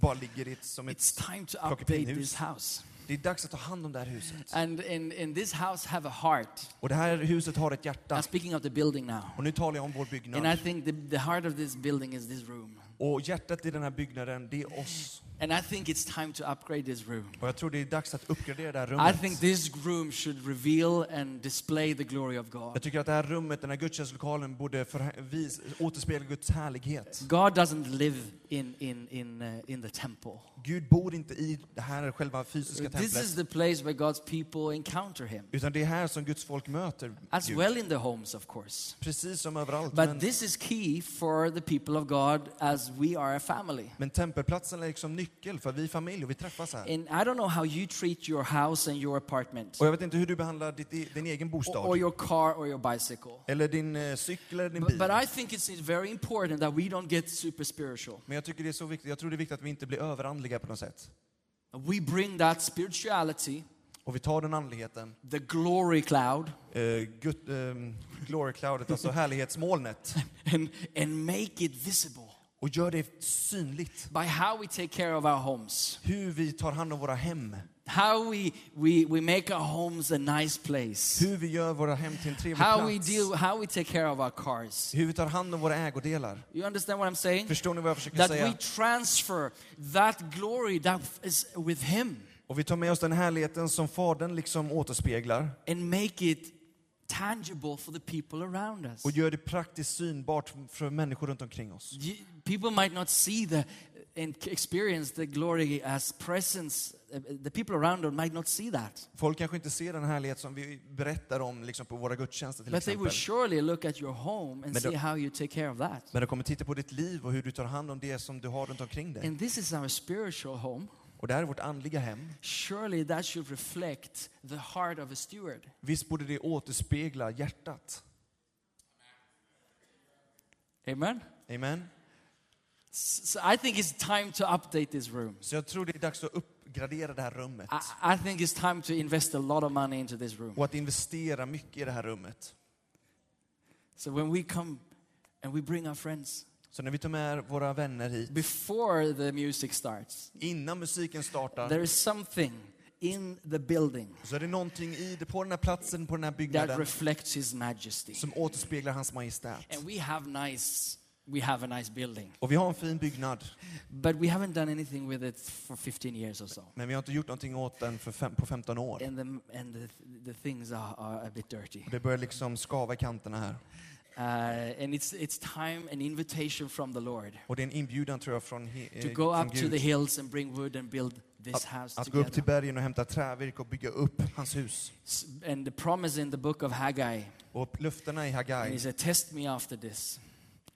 Speaker 2: bara ligger i ett, som ett...
Speaker 1: It's time to update this house.
Speaker 2: Det är dags att ta hand om det här huset.
Speaker 1: And in, in this house have a heart.
Speaker 2: Och det här huset har ett hjärta.
Speaker 1: I'm speaking of the building now.
Speaker 2: Och nu talar jag om vår
Speaker 1: And I
Speaker 2: byggnad.
Speaker 1: think the, the heart of this building is this room.
Speaker 2: Och hjärtat i den här byggnaden, det är oss.
Speaker 1: And I think it's time to upgrade this room.
Speaker 2: Och jag tror det är dags att uppgradera det här
Speaker 1: I
Speaker 2: rummet.
Speaker 1: think this room should reveal and display the glory of God.
Speaker 2: Jag tycker att det här rummet, den här gudstjänstlokalen, borde återspegla Guds härlighet.
Speaker 1: God doesn't live in, in, in, uh, in the temple.
Speaker 2: Gud bor inte i det här själva fysiska
Speaker 1: This is
Speaker 2: templet.
Speaker 1: the place where God's people encounter Him.
Speaker 2: Utan det är här som Guds folk möter
Speaker 1: As
Speaker 2: Gud.
Speaker 1: well in the homes, of course.
Speaker 2: Precis som överallt.
Speaker 1: But this is key for the people of God as we are a family.
Speaker 2: men tempelplatsen är liksom nyckel för vi är familj och vi träffas här.
Speaker 1: And I don't know how you treat your house and your apartment,
Speaker 2: Och jag vet inte hur du behandlar ditt, e- din egen bostad.
Speaker 1: or your car or your bicycle.
Speaker 2: Eller din eh, cykel eller din
Speaker 1: But,
Speaker 2: bil.
Speaker 1: but I think it's very important that we don't get super spiritual.
Speaker 2: Men jag tycker det är så viktigt. Jag tror det är viktigt att vi inte blir överandliga på något sätt.
Speaker 1: We bring that spirituality,
Speaker 2: Och vi tar den andligheten,
Speaker 1: the glory cloud,
Speaker 2: eh, Gud, eh, glory cloudet, alltså [laughs] härlighetsmolnet,
Speaker 1: and, and make it visible
Speaker 2: och gör det synligt.
Speaker 1: by how we take care of our homes,
Speaker 2: Hur vi tar hand om våra hem.
Speaker 1: how we, we, we make our homes a nice place,
Speaker 2: Hur vi gör våra hem till en trevlig
Speaker 1: how we
Speaker 2: plats.
Speaker 1: deal, how we take care of our cars.
Speaker 2: Hur vi tar hand om våra ägodelar.
Speaker 1: You understand what I'm saying?
Speaker 2: Förstår ni vad jag försöker
Speaker 1: That we
Speaker 2: säga?
Speaker 1: transfer that glory that is with Him
Speaker 2: Och vi tar med oss den härligheten som Fadern liksom återspeglar
Speaker 1: and make it tangible for the people around us.
Speaker 2: och gör det praktiskt synbart för människor runt omkring oss.
Speaker 1: People might not see the and experience the glory as presence. The people around them might not see that.
Speaker 2: Folk kanske inte ser den härlighet som vi berättar om liksom på våra gudstjänster till
Speaker 1: But they will
Speaker 2: exempel.
Speaker 1: surely look at your home and
Speaker 2: Men
Speaker 1: see how you take care of that.
Speaker 2: Men de kommer titta på ditt liv och hur du tar hand om det som du har runt omkring dig.
Speaker 1: And this is our spiritual home.
Speaker 2: Och det här är vårt andliga hem.
Speaker 1: Surely that should reflect the heart of a steward.
Speaker 2: Visst borde det återspegla hjärtat?
Speaker 1: Amen?
Speaker 2: Amen.
Speaker 1: So I think it's time to update this room.
Speaker 2: Så jag tror det är dags att uppgradera det här rummet.
Speaker 1: I, I think it's time to invest a lot of money into this room.
Speaker 2: Och att investera mycket i det här rummet.
Speaker 1: So when we come and we bring our friends,
Speaker 2: Så när vi tar med våra vänner hit,
Speaker 1: before the music starts,
Speaker 2: innan musiken startar,
Speaker 1: there is something in the building
Speaker 2: så är det någonting i det, på den här platsen, på den här
Speaker 1: that
Speaker 2: byggnaden,
Speaker 1: reflects His majesty.
Speaker 2: som återspeglar hans majestät.
Speaker 1: And we have nice we have a nice building,
Speaker 2: Och vi har en fin byggnad,
Speaker 1: but we haven't done anything with it for 15 years or so.
Speaker 2: men vi har inte gjort någonting åt den för fem, på 15 år.
Speaker 1: And the, and the, the things are, are a bit dirty.
Speaker 2: Och det börjar liksom skava i kanterna här.
Speaker 1: Uh, and it's, it's time, an invitation from the Lord
Speaker 2: Och det är en inbjudan tror jag från, he-
Speaker 1: to
Speaker 2: eh,
Speaker 1: go
Speaker 2: från
Speaker 1: up to the hills and bring wood and build this house
Speaker 2: Att gå upp till
Speaker 1: together.
Speaker 2: bergen och hämta trävirke och bygga upp hans hus.
Speaker 1: S- And the promise in the book of Haggai,
Speaker 2: Och löftena i
Speaker 1: and he said, Test me after this.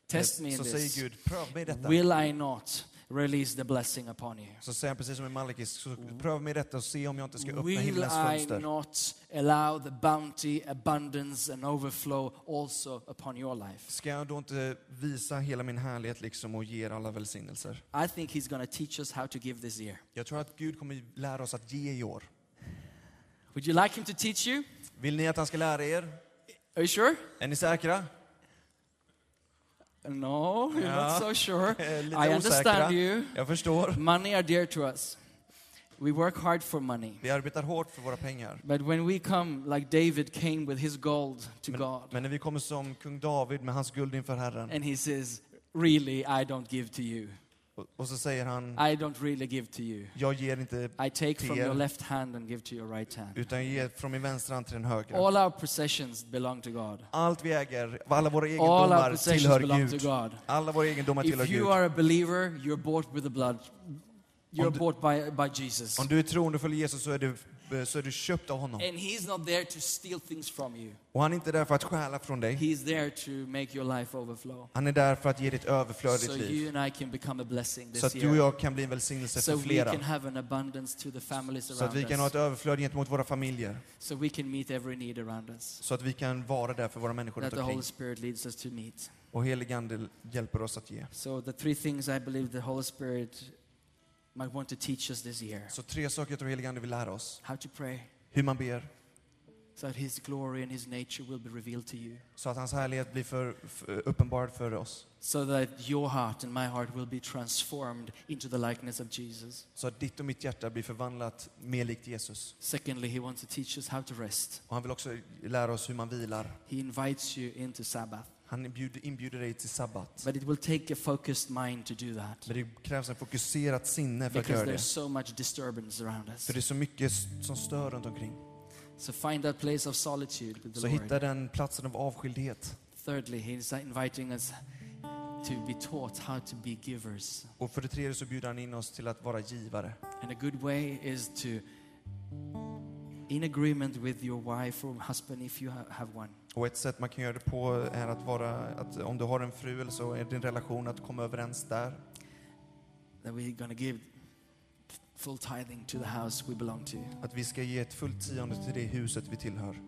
Speaker 1: Test me in
Speaker 2: så
Speaker 1: this.
Speaker 2: säger Gud, pröva mig i detta.
Speaker 1: Will I not release the blessing upon you?
Speaker 2: Så säger han precis som i Malakis, så pröva mig i detta och se om jag inte ska öppna
Speaker 1: Will
Speaker 2: himlens
Speaker 1: I
Speaker 2: fönster.
Speaker 1: not allow the bounty, abundance, and overflow also upon your life?
Speaker 2: Ska jag då inte visa hela min härlighet liksom och ge er alla välsignelser?
Speaker 1: I think He's to teach us how to give this year.
Speaker 2: Jag tror att Gud kommer lära oss att ge i år.
Speaker 1: Would you like Him to teach you?
Speaker 2: Vill ni att han ska lära er?
Speaker 1: Are you sure?
Speaker 2: Är ni säkra?
Speaker 1: No, [laughs] you're
Speaker 2: Ja.
Speaker 1: not so sure. [laughs]
Speaker 2: Lite
Speaker 1: I
Speaker 2: osäkra.
Speaker 1: understand you.
Speaker 2: Jag förstår.
Speaker 1: Money are dear to us. We work hard for money.
Speaker 2: Vi arbetar hårt för våra pengar.
Speaker 1: But when we come, like David came with his gold to
Speaker 2: Men,
Speaker 1: God,
Speaker 2: men när vi kommer som kung David med hans guld inför Herren
Speaker 1: and he says, Really, I don't give to you.
Speaker 2: Och, så säger han,
Speaker 1: I don't really give to you.
Speaker 2: jag ger inte
Speaker 1: I take from
Speaker 2: er.
Speaker 1: your left hand and give to your right hand.
Speaker 2: utan jag ger från min vänstra hand till den högra.
Speaker 1: All our possessions belong to God.
Speaker 2: Allt vi äger, alla våra
Speaker 1: All our
Speaker 2: egendomar
Speaker 1: possessions
Speaker 2: tillhör
Speaker 1: belong to
Speaker 2: Gud.
Speaker 1: God.
Speaker 2: Alla våra egendomar tillhör
Speaker 1: If you
Speaker 2: Gud.
Speaker 1: are a believer, you're bought with the blood. You're
Speaker 2: Om du-
Speaker 1: bought by, by Jesus.
Speaker 2: Om du är troende och följer Jesus så är du, så är du köpt av honom.
Speaker 1: And He's not there to steal things from you.
Speaker 2: Och han är inte där för att stjäla från dig.
Speaker 1: He's there to make your life overflow.
Speaker 2: Han är där för att ge ditt överflöd
Speaker 1: So
Speaker 2: liv.
Speaker 1: you and I can become a blessing
Speaker 2: Så
Speaker 1: this
Speaker 2: att du och jag kan bli en välsignelse
Speaker 1: So
Speaker 2: för
Speaker 1: we
Speaker 2: flera.
Speaker 1: can have an abundance to the families
Speaker 2: Så att
Speaker 1: around
Speaker 2: vi kan ha ett överflöd gentemot våra familjer.
Speaker 1: So we can meet every need around us.
Speaker 2: Så att vi kan vara där för våra människor
Speaker 1: That
Speaker 2: runt
Speaker 1: the
Speaker 2: omkring.
Speaker 1: Holy Spirit leads us to meet.
Speaker 2: Och helig ande hjälper oss att ge.
Speaker 1: So the three things I believe the Holy Spirit might want to teach us this year.
Speaker 2: Så tre saker jag tror helig ande vill lära oss.
Speaker 1: How to pray.
Speaker 2: Hur man ber,
Speaker 1: So that His glory and His nature will be revealed to you.
Speaker 2: så att hans härlighet blir för, för, uppenbarad för oss.
Speaker 1: So that your heart and my heart will be transformed into the likeness of Jesus.
Speaker 2: Så att ditt och mitt hjärta blir förvandlat mer likt Jesus.
Speaker 1: Secondly, He wants to teach us how to rest.
Speaker 2: Och han vill också lära oss hur man vilar.
Speaker 1: He invites you into Sabbath.
Speaker 2: Han inbjuder, inbjuder dig till sabbat.
Speaker 1: But it will take a focused mind to do that.
Speaker 2: Men det krävs en fokuserat sinne för att
Speaker 1: Because
Speaker 2: göra
Speaker 1: there's
Speaker 2: det.
Speaker 1: so much disturbance around us.
Speaker 2: För det är så mycket som stör runt omkring.
Speaker 1: So find that place of solitude with the
Speaker 2: Så
Speaker 1: Lord.
Speaker 2: hitta den platsen av avskildhet.
Speaker 1: Thirdly, He's inviting us to be taught how to be givers.
Speaker 2: Och för det tredje så bjuder han in oss till att vara givare.
Speaker 1: And a good way is to, in agreement with your wife or husband, if you ha- have one,
Speaker 2: Och ett sätt man kan göra det på är att vara, att om du har en fru eller så är din relation att komma överens där.
Speaker 1: that we're to give full tithing to the house we belong to.
Speaker 2: Att vi ska ge ett fullt tionde till det huset vi tillhör.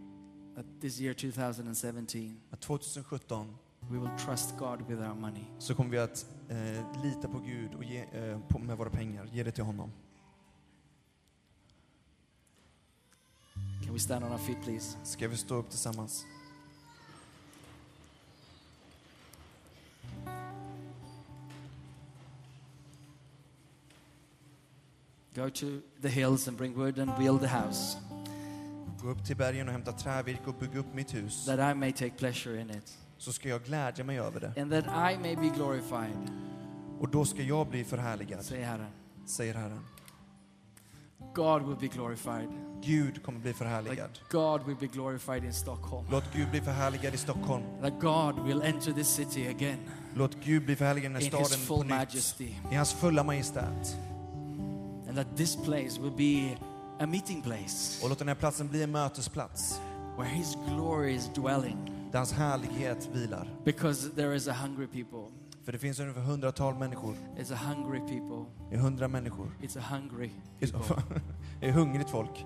Speaker 1: That this year, 2017,
Speaker 2: Att 2017
Speaker 1: we will trust God with our money.
Speaker 2: så kommer vi att eh, lita på Gud och ge, eh, på, med våra pengar, ge det till honom.
Speaker 1: Can we stand on our feet, please?
Speaker 2: Ska vi stå upp tillsammans?
Speaker 1: Go to the hills and bring wood and build the house,
Speaker 2: Gå upp till bergen och hämta trävirke och bygga upp mitt hus.
Speaker 1: that I may take pleasure in it,
Speaker 2: Så ska jag glädja mig över det.
Speaker 1: and that I may be glorified.
Speaker 2: Och då ska jag bli förhärligad,
Speaker 1: Say, Herren.
Speaker 2: säger Herren.
Speaker 1: God will be glorified.
Speaker 2: Gud kommer bli
Speaker 1: Like
Speaker 2: förhärligad.
Speaker 1: God will be glorified in Stockholm.
Speaker 2: Låt Gud bli förhärligad i Stockholm.
Speaker 1: That God will enter this city again
Speaker 2: Låt Gud bli förhärligad i den här staden på
Speaker 1: full
Speaker 2: nytt.
Speaker 1: majesty.
Speaker 2: I hans fulla majestät.
Speaker 1: And that this place will be a meeting place
Speaker 2: Och låt den här platsen bli en mötesplats.
Speaker 1: where His glory is dwelling.
Speaker 2: Där hans härlighet vilar.
Speaker 1: Because there is a hungry people.
Speaker 2: För det finns ungefär hundratal människor.
Speaker 1: It's a hungry people.
Speaker 2: Det är hundra människor.
Speaker 1: It's a hungry,
Speaker 2: Det är [laughs] hungrigt folk.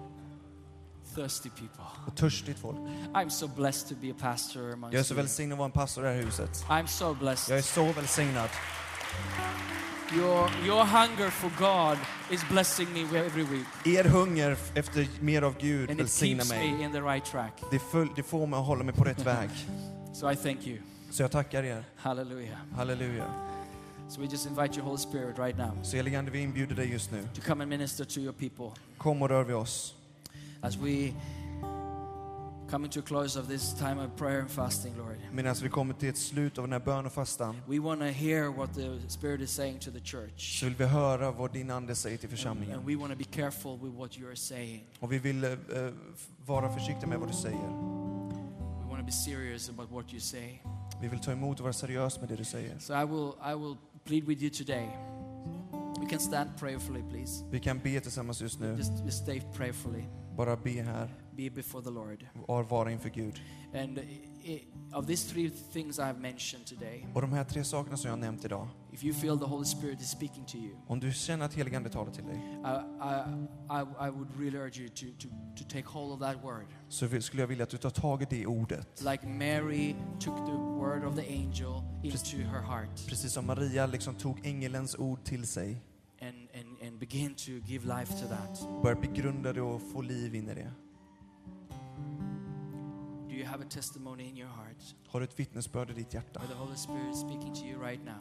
Speaker 1: thirsty people.
Speaker 2: Och törstigt folk.
Speaker 1: I'm so blessed to be a pastor amongst
Speaker 2: Jag är så välsignad att vara en pastor i det här huset.
Speaker 1: I'm so blessed.
Speaker 2: Jag är så välsignad.
Speaker 1: Your, your hunger for God is blessing me every week.
Speaker 2: Er hunger efter mer av Gud
Speaker 1: And
Speaker 2: välsignar mig.
Speaker 1: me in the right track.
Speaker 2: Det, full, det får mig att hålla mig på rätt väg.
Speaker 1: So I thank you.
Speaker 2: Så jag tackar er.
Speaker 1: Hallelujah.
Speaker 2: Halleluja.
Speaker 1: So we just invite your Holy Spirit right now
Speaker 2: Så helige Ande, vi inbjuder dig just nu.
Speaker 1: to come and minister to your people
Speaker 2: Kom och rör vid oss.
Speaker 1: as we coming to a close of this time of prayer and fasting, Lord,
Speaker 2: Medan vi kommer till ett slut av den här bön och fastan
Speaker 1: we want to hear what the Spirit is saying to the church.
Speaker 2: så vill vi höra vad din ande säger till
Speaker 1: And,
Speaker 2: församlingen.
Speaker 1: and we want to be careful with what you are saying.
Speaker 2: Och vi vill eh, eh, vara försiktiga med vad du säger.
Speaker 1: We want to be serious about what you say.
Speaker 2: Vi vill ta emot och vara seriös med det du säger.
Speaker 1: So I will, I will plead with you today. We can stand prayerfully, please.
Speaker 2: Vi kan be tillsammans just nu.
Speaker 1: Just, just stay prayerfully.
Speaker 2: Bara be här
Speaker 1: Be before the Lord.
Speaker 2: och vara inför Gud.
Speaker 1: And i of these three things I have mentioned today,
Speaker 2: Och de här tre sakerna som jag har nämnt idag.
Speaker 1: if you feel the Holy Spirit is speaking to you,
Speaker 2: Om du känner att heligande talar till dig
Speaker 1: I, I, I, would really urge you to, to, to take hold of that word.
Speaker 2: så skulle jag vilja att du tar tag i det ordet.
Speaker 1: Like Mary took the word of the angel into her heart
Speaker 2: Precis som Maria liksom tog ängelns ord till sig.
Speaker 1: and, and, and began to give life to that.
Speaker 2: Började begrunda det och få liv in i det.
Speaker 1: Do you have a testimony in your heart
Speaker 2: Har du ett vittnesbörd i ditt hjärta?
Speaker 1: where the Holy Spirit is speaking to you right now?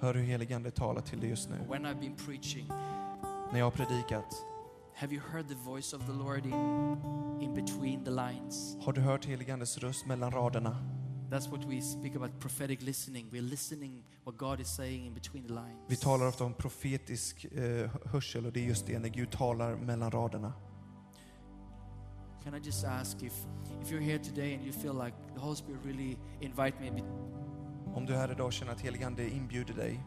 Speaker 2: Hör hur heligande talar till dig just nu.
Speaker 1: When I've been preaching,
Speaker 2: När jag har predikat,
Speaker 1: have you heard the voice of the Lord in, in between the lines?
Speaker 2: har du hört heligandes röst mellan raderna?
Speaker 1: That's what we speak about prophetic listening. We're listening what God is saying in between the lines.
Speaker 2: Vi talar ofta om profetisk eh, hörsel och det är just det, när Gud talar mellan raderna.
Speaker 1: Can I just ask if, if you're here today and you feel like the Holy Spirit really invite me,
Speaker 2: Om du här idag känner att heligande inbjuder dig,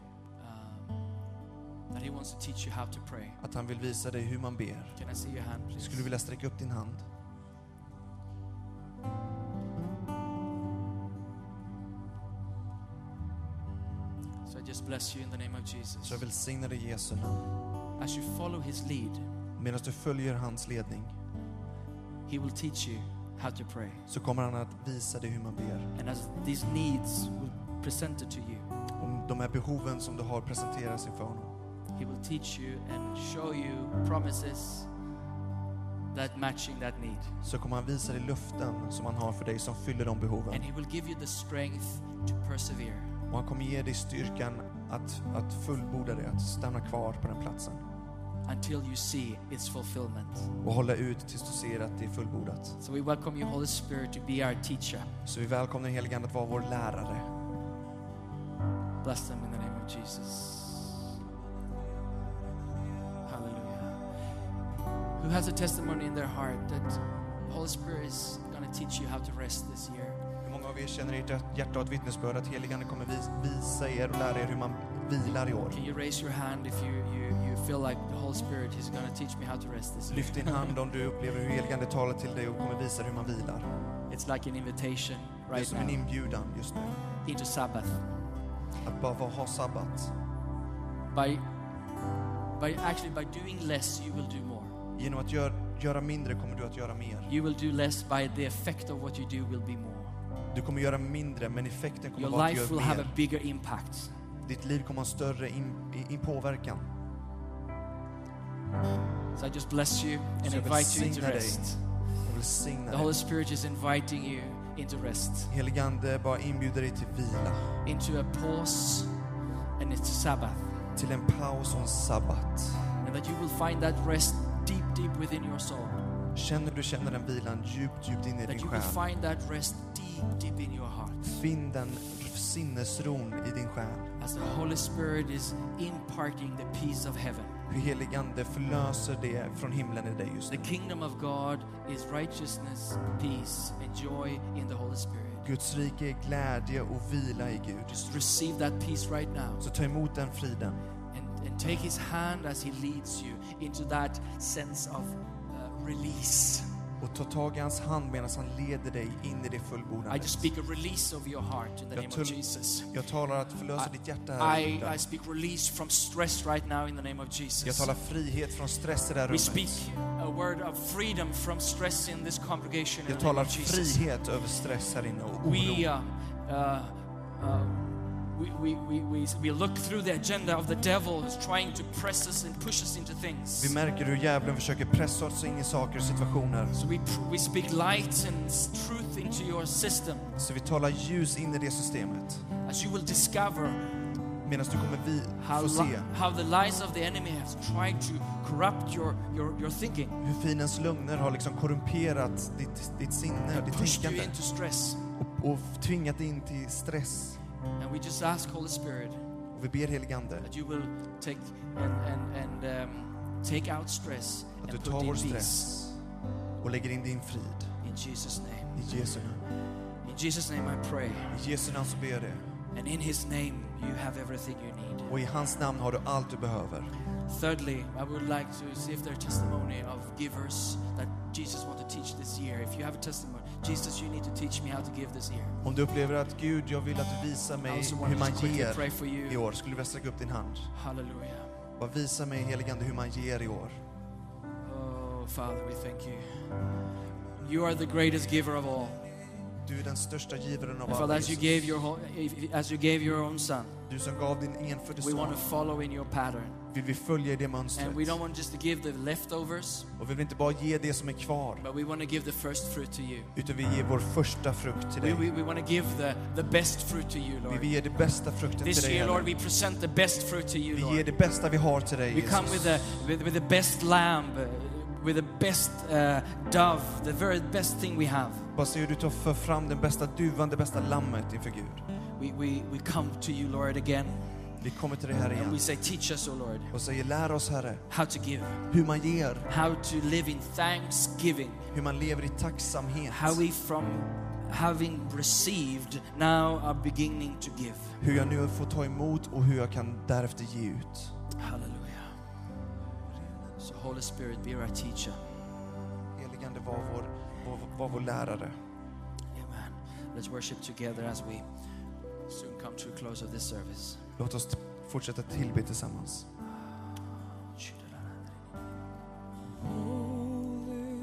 Speaker 1: um, that He wants to teach you how to pray?
Speaker 2: att han vill visa dig hur man ber,
Speaker 1: Can I see your hand, please?
Speaker 2: skulle du vilja sträcka upp din hand?
Speaker 1: So I just bless you in the name of Jesus.
Speaker 2: Så jag välsignar dig i Jesu namn.
Speaker 1: As you follow His lead,
Speaker 2: Medan du följer hans ledning
Speaker 1: He will teach you how to pray.
Speaker 2: så kommer han att visa dig hur man ber.
Speaker 1: And as these needs will presented to you,
Speaker 2: Om de här behoven som du har presenteras inför honom.
Speaker 1: He will teach you and show you promises that matching that need.
Speaker 2: Så kommer han visa dig löften som han har för dig som fyller de behoven.
Speaker 1: And He will give you the strength to persevere.
Speaker 2: Och han kommer ge dig styrkan att, att fullborda det, att stanna kvar på den platsen.
Speaker 1: Until you see its fulfillment.
Speaker 2: Och hålla ut tills du ser att det är fullbordat.
Speaker 1: So we welcome you, Holy Spirit, to be our teacher.
Speaker 2: Så vi välkomnar helige Ande att vara vår lärare.
Speaker 1: Bless them in the name of Jesus. Hallelujah. Who has a testimony in their heart that the Holy Spirit is going to teach you how to rest this year?
Speaker 2: Hur många av er känner i ert hjärta och ett vittnesbörd att helige Ande kommer vis- visa er och lära er hur man vilar i år?
Speaker 1: Can you raise your hand if you, you, you feel like Holy Spirit is going to teach me how to rest this year?
Speaker 2: Lyft din hand om du upplever hur helige Ande talar till dig och kommer visa hur man vilar.
Speaker 1: It's like an invitation
Speaker 2: Det är
Speaker 1: right
Speaker 2: som en inbjudan just nu.
Speaker 1: into Sabbath.
Speaker 2: Att bara ha sabbat.
Speaker 1: By, by actually by doing less, you will do more.
Speaker 2: Genom att gör, göra mindre kommer du att göra mer.
Speaker 1: You will do less by the effect of what you do will be more.
Speaker 2: Du kommer göra mindre, men effekten kommer
Speaker 1: Your
Speaker 2: vara att du
Speaker 1: life
Speaker 2: gör
Speaker 1: will have a
Speaker 2: mer.
Speaker 1: bigger impact.
Speaker 2: Ditt liv kommer ha en större in, in påverkan.
Speaker 1: So I just bless you and invite you into rest. The Holy. Spirit is inviting you into rest,
Speaker 2: bara inbjuder dig till vila.
Speaker 1: into a pause and it's Sabbath.
Speaker 2: Till en paus och en sabbat.
Speaker 1: And that you will find that rest deep, deep within your soul.
Speaker 2: Känner du känner den vilan djupt, djupt in i
Speaker 1: That
Speaker 2: din
Speaker 1: you will
Speaker 2: själ.
Speaker 1: find that rest deep, deep in your heart.
Speaker 2: Finn den sinnesron i din själ.
Speaker 1: As the Holy Spirit is imparting the peace of heaven.
Speaker 2: Hur helig Ande förlöser det från himlen i dig just
Speaker 1: The
Speaker 2: nu.
Speaker 1: kingdom of God is righteousness, peace, and joy in the Holy Spirit.
Speaker 2: Guds rike är glädje och vila i Gud.
Speaker 1: Just receive that peace right now.
Speaker 2: Så ta emot den friden.
Speaker 1: and, and take his hand as he leads you into that sense of uh, release.
Speaker 2: Och ta tag i hans hand medan han leder dig in i det
Speaker 1: I
Speaker 2: fullbordandet.
Speaker 1: just speak a release of your heart in the
Speaker 2: Jag
Speaker 1: name of Jesus.
Speaker 2: Jag talar att förlösa ditt hjärta här
Speaker 1: I. I speak release from stress right now in the name of
Speaker 2: Jag
Speaker 1: Jesus.
Speaker 2: talar frihet från stress i det här
Speaker 1: We speak
Speaker 2: rummet.
Speaker 1: a word of freedom from stress in this congregation in
Speaker 2: Jag
Speaker 1: the name
Speaker 2: talar
Speaker 1: of Jesus.
Speaker 2: frihet över stress här inne och
Speaker 1: We,
Speaker 2: oro.
Speaker 1: uh, uh, uh, we, we, we, we, look through the agenda of the devil who's trying to press us and push us into things.
Speaker 2: Vi märker hur djävulen försöker pressa oss in i saker och situationer.
Speaker 1: So we, we speak light and truth into your system
Speaker 2: Så vi talar ljus in i det systemet.
Speaker 1: as you will discover
Speaker 2: Medan du kommer vi få se
Speaker 1: how the lies of the enemy has tried to corrupt your, your, your thinking
Speaker 2: hur fiendens lögner har liksom korrumperat ditt, ditt sinne och ditt tänkande och, och tvingat dig in till stress.
Speaker 1: And we just ask Holy Spirit
Speaker 2: Och vi ber heligande
Speaker 1: that you will take and, and, and um, take out stress
Speaker 2: att du
Speaker 1: and
Speaker 2: tar
Speaker 1: put
Speaker 2: vår
Speaker 1: in peace
Speaker 2: stress och lägger in din frid.
Speaker 1: in Jesus' name.
Speaker 2: I Jesu namn.
Speaker 1: In Jesus' name I pray.
Speaker 2: I Jesu namn så ber jag det.
Speaker 1: And in His name you have everything you need.
Speaker 2: Och i hans namn har du allt du behöver.
Speaker 1: Thirdly, I would like to see if there are testimony of givers that Jesus want to teach this year. If you have a testimony, Jesus, you need to teach me how to give this year.
Speaker 2: Om du upplever att Gud, jag vill att du visar mig hur man ger i år, skulle du vilja sträcka upp din hand?
Speaker 1: Hallelujah.
Speaker 2: Bara visa mig heligande hur man ger i år.
Speaker 1: Oh, Father, we thank you. You are the greatest giver of all.
Speaker 2: Du är den största givaren av
Speaker 1: And Father,
Speaker 2: alla
Speaker 1: as you
Speaker 2: Jesus.
Speaker 1: gave your whole, as you gave your own Son,
Speaker 2: Du som gav din enfödde
Speaker 1: we want
Speaker 2: son,
Speaker 1: to follow in your pattern.
Speaker 2: Vill vi följa i det mönstret.
Speaker 1: And we don't want just to give the leftovers,
Speaker 2: Och vi vill inte bara ge det som är kvar,
Speaker 1: but we want to give the first fruit to you.
Speaker 2: utan vi ger vår första frukt till
Speaker 1: We,
Speaker 2: dig.
Speaker 1: we, we want to give the, the best fruit to you,
Speaker 2: Vi
Speaker 1: Lord.
Speaker 2: vill ge det bästa frukten till
Speaker 1: This
Speaker 2: dig,
Speaker 1: year, Lord,
Speaker 2: Herre.
Speaker 1: we present the best fruit to you,
Speaker 2: Vi ger
Speaker 1: Lord.
Speaker 2: det bästa vi har till dig,
Speaker 1: We come with
Speaker 2: Jesus.
Speaker 1: the, with, with the best lamb, uh, with the best uh, dove, the very best thing we have.
Speaker 2: Bara se hur du tar för fram den bästa duvan, det bästa lammet inför Gud.
Speaker 1: We, we, we come to you, Lord, again,
Speaker 2: Vi kommer till dig här
Speaker 1: and we
Speaker 2: igen
Speaker 1: say, Teach us, O Lord,
Speaker 2: och säger lär oss Herre,
Speaker 1: how to give,
Speaker 2: hur man ger,
Speaker 1: how to live in thanksgiving,
Speaker 2: hur man lever i tacksamhet.
Speaker 1: how we, from having received, now are beginning to give.
Speaker 2: Hur jag nu får ta emot och hur jag kan därefter ge ut.
Speaker 1: Hallelujah. So, Holy Spirit, be our teacher.
Speaker 2: Heligande var vår, var, var vår lärare.
Speaker 1: Amen. Let's worship together as we soon come to a close of this service.
Speaker 2: Låt oss fortsätta tillbe tillsammans.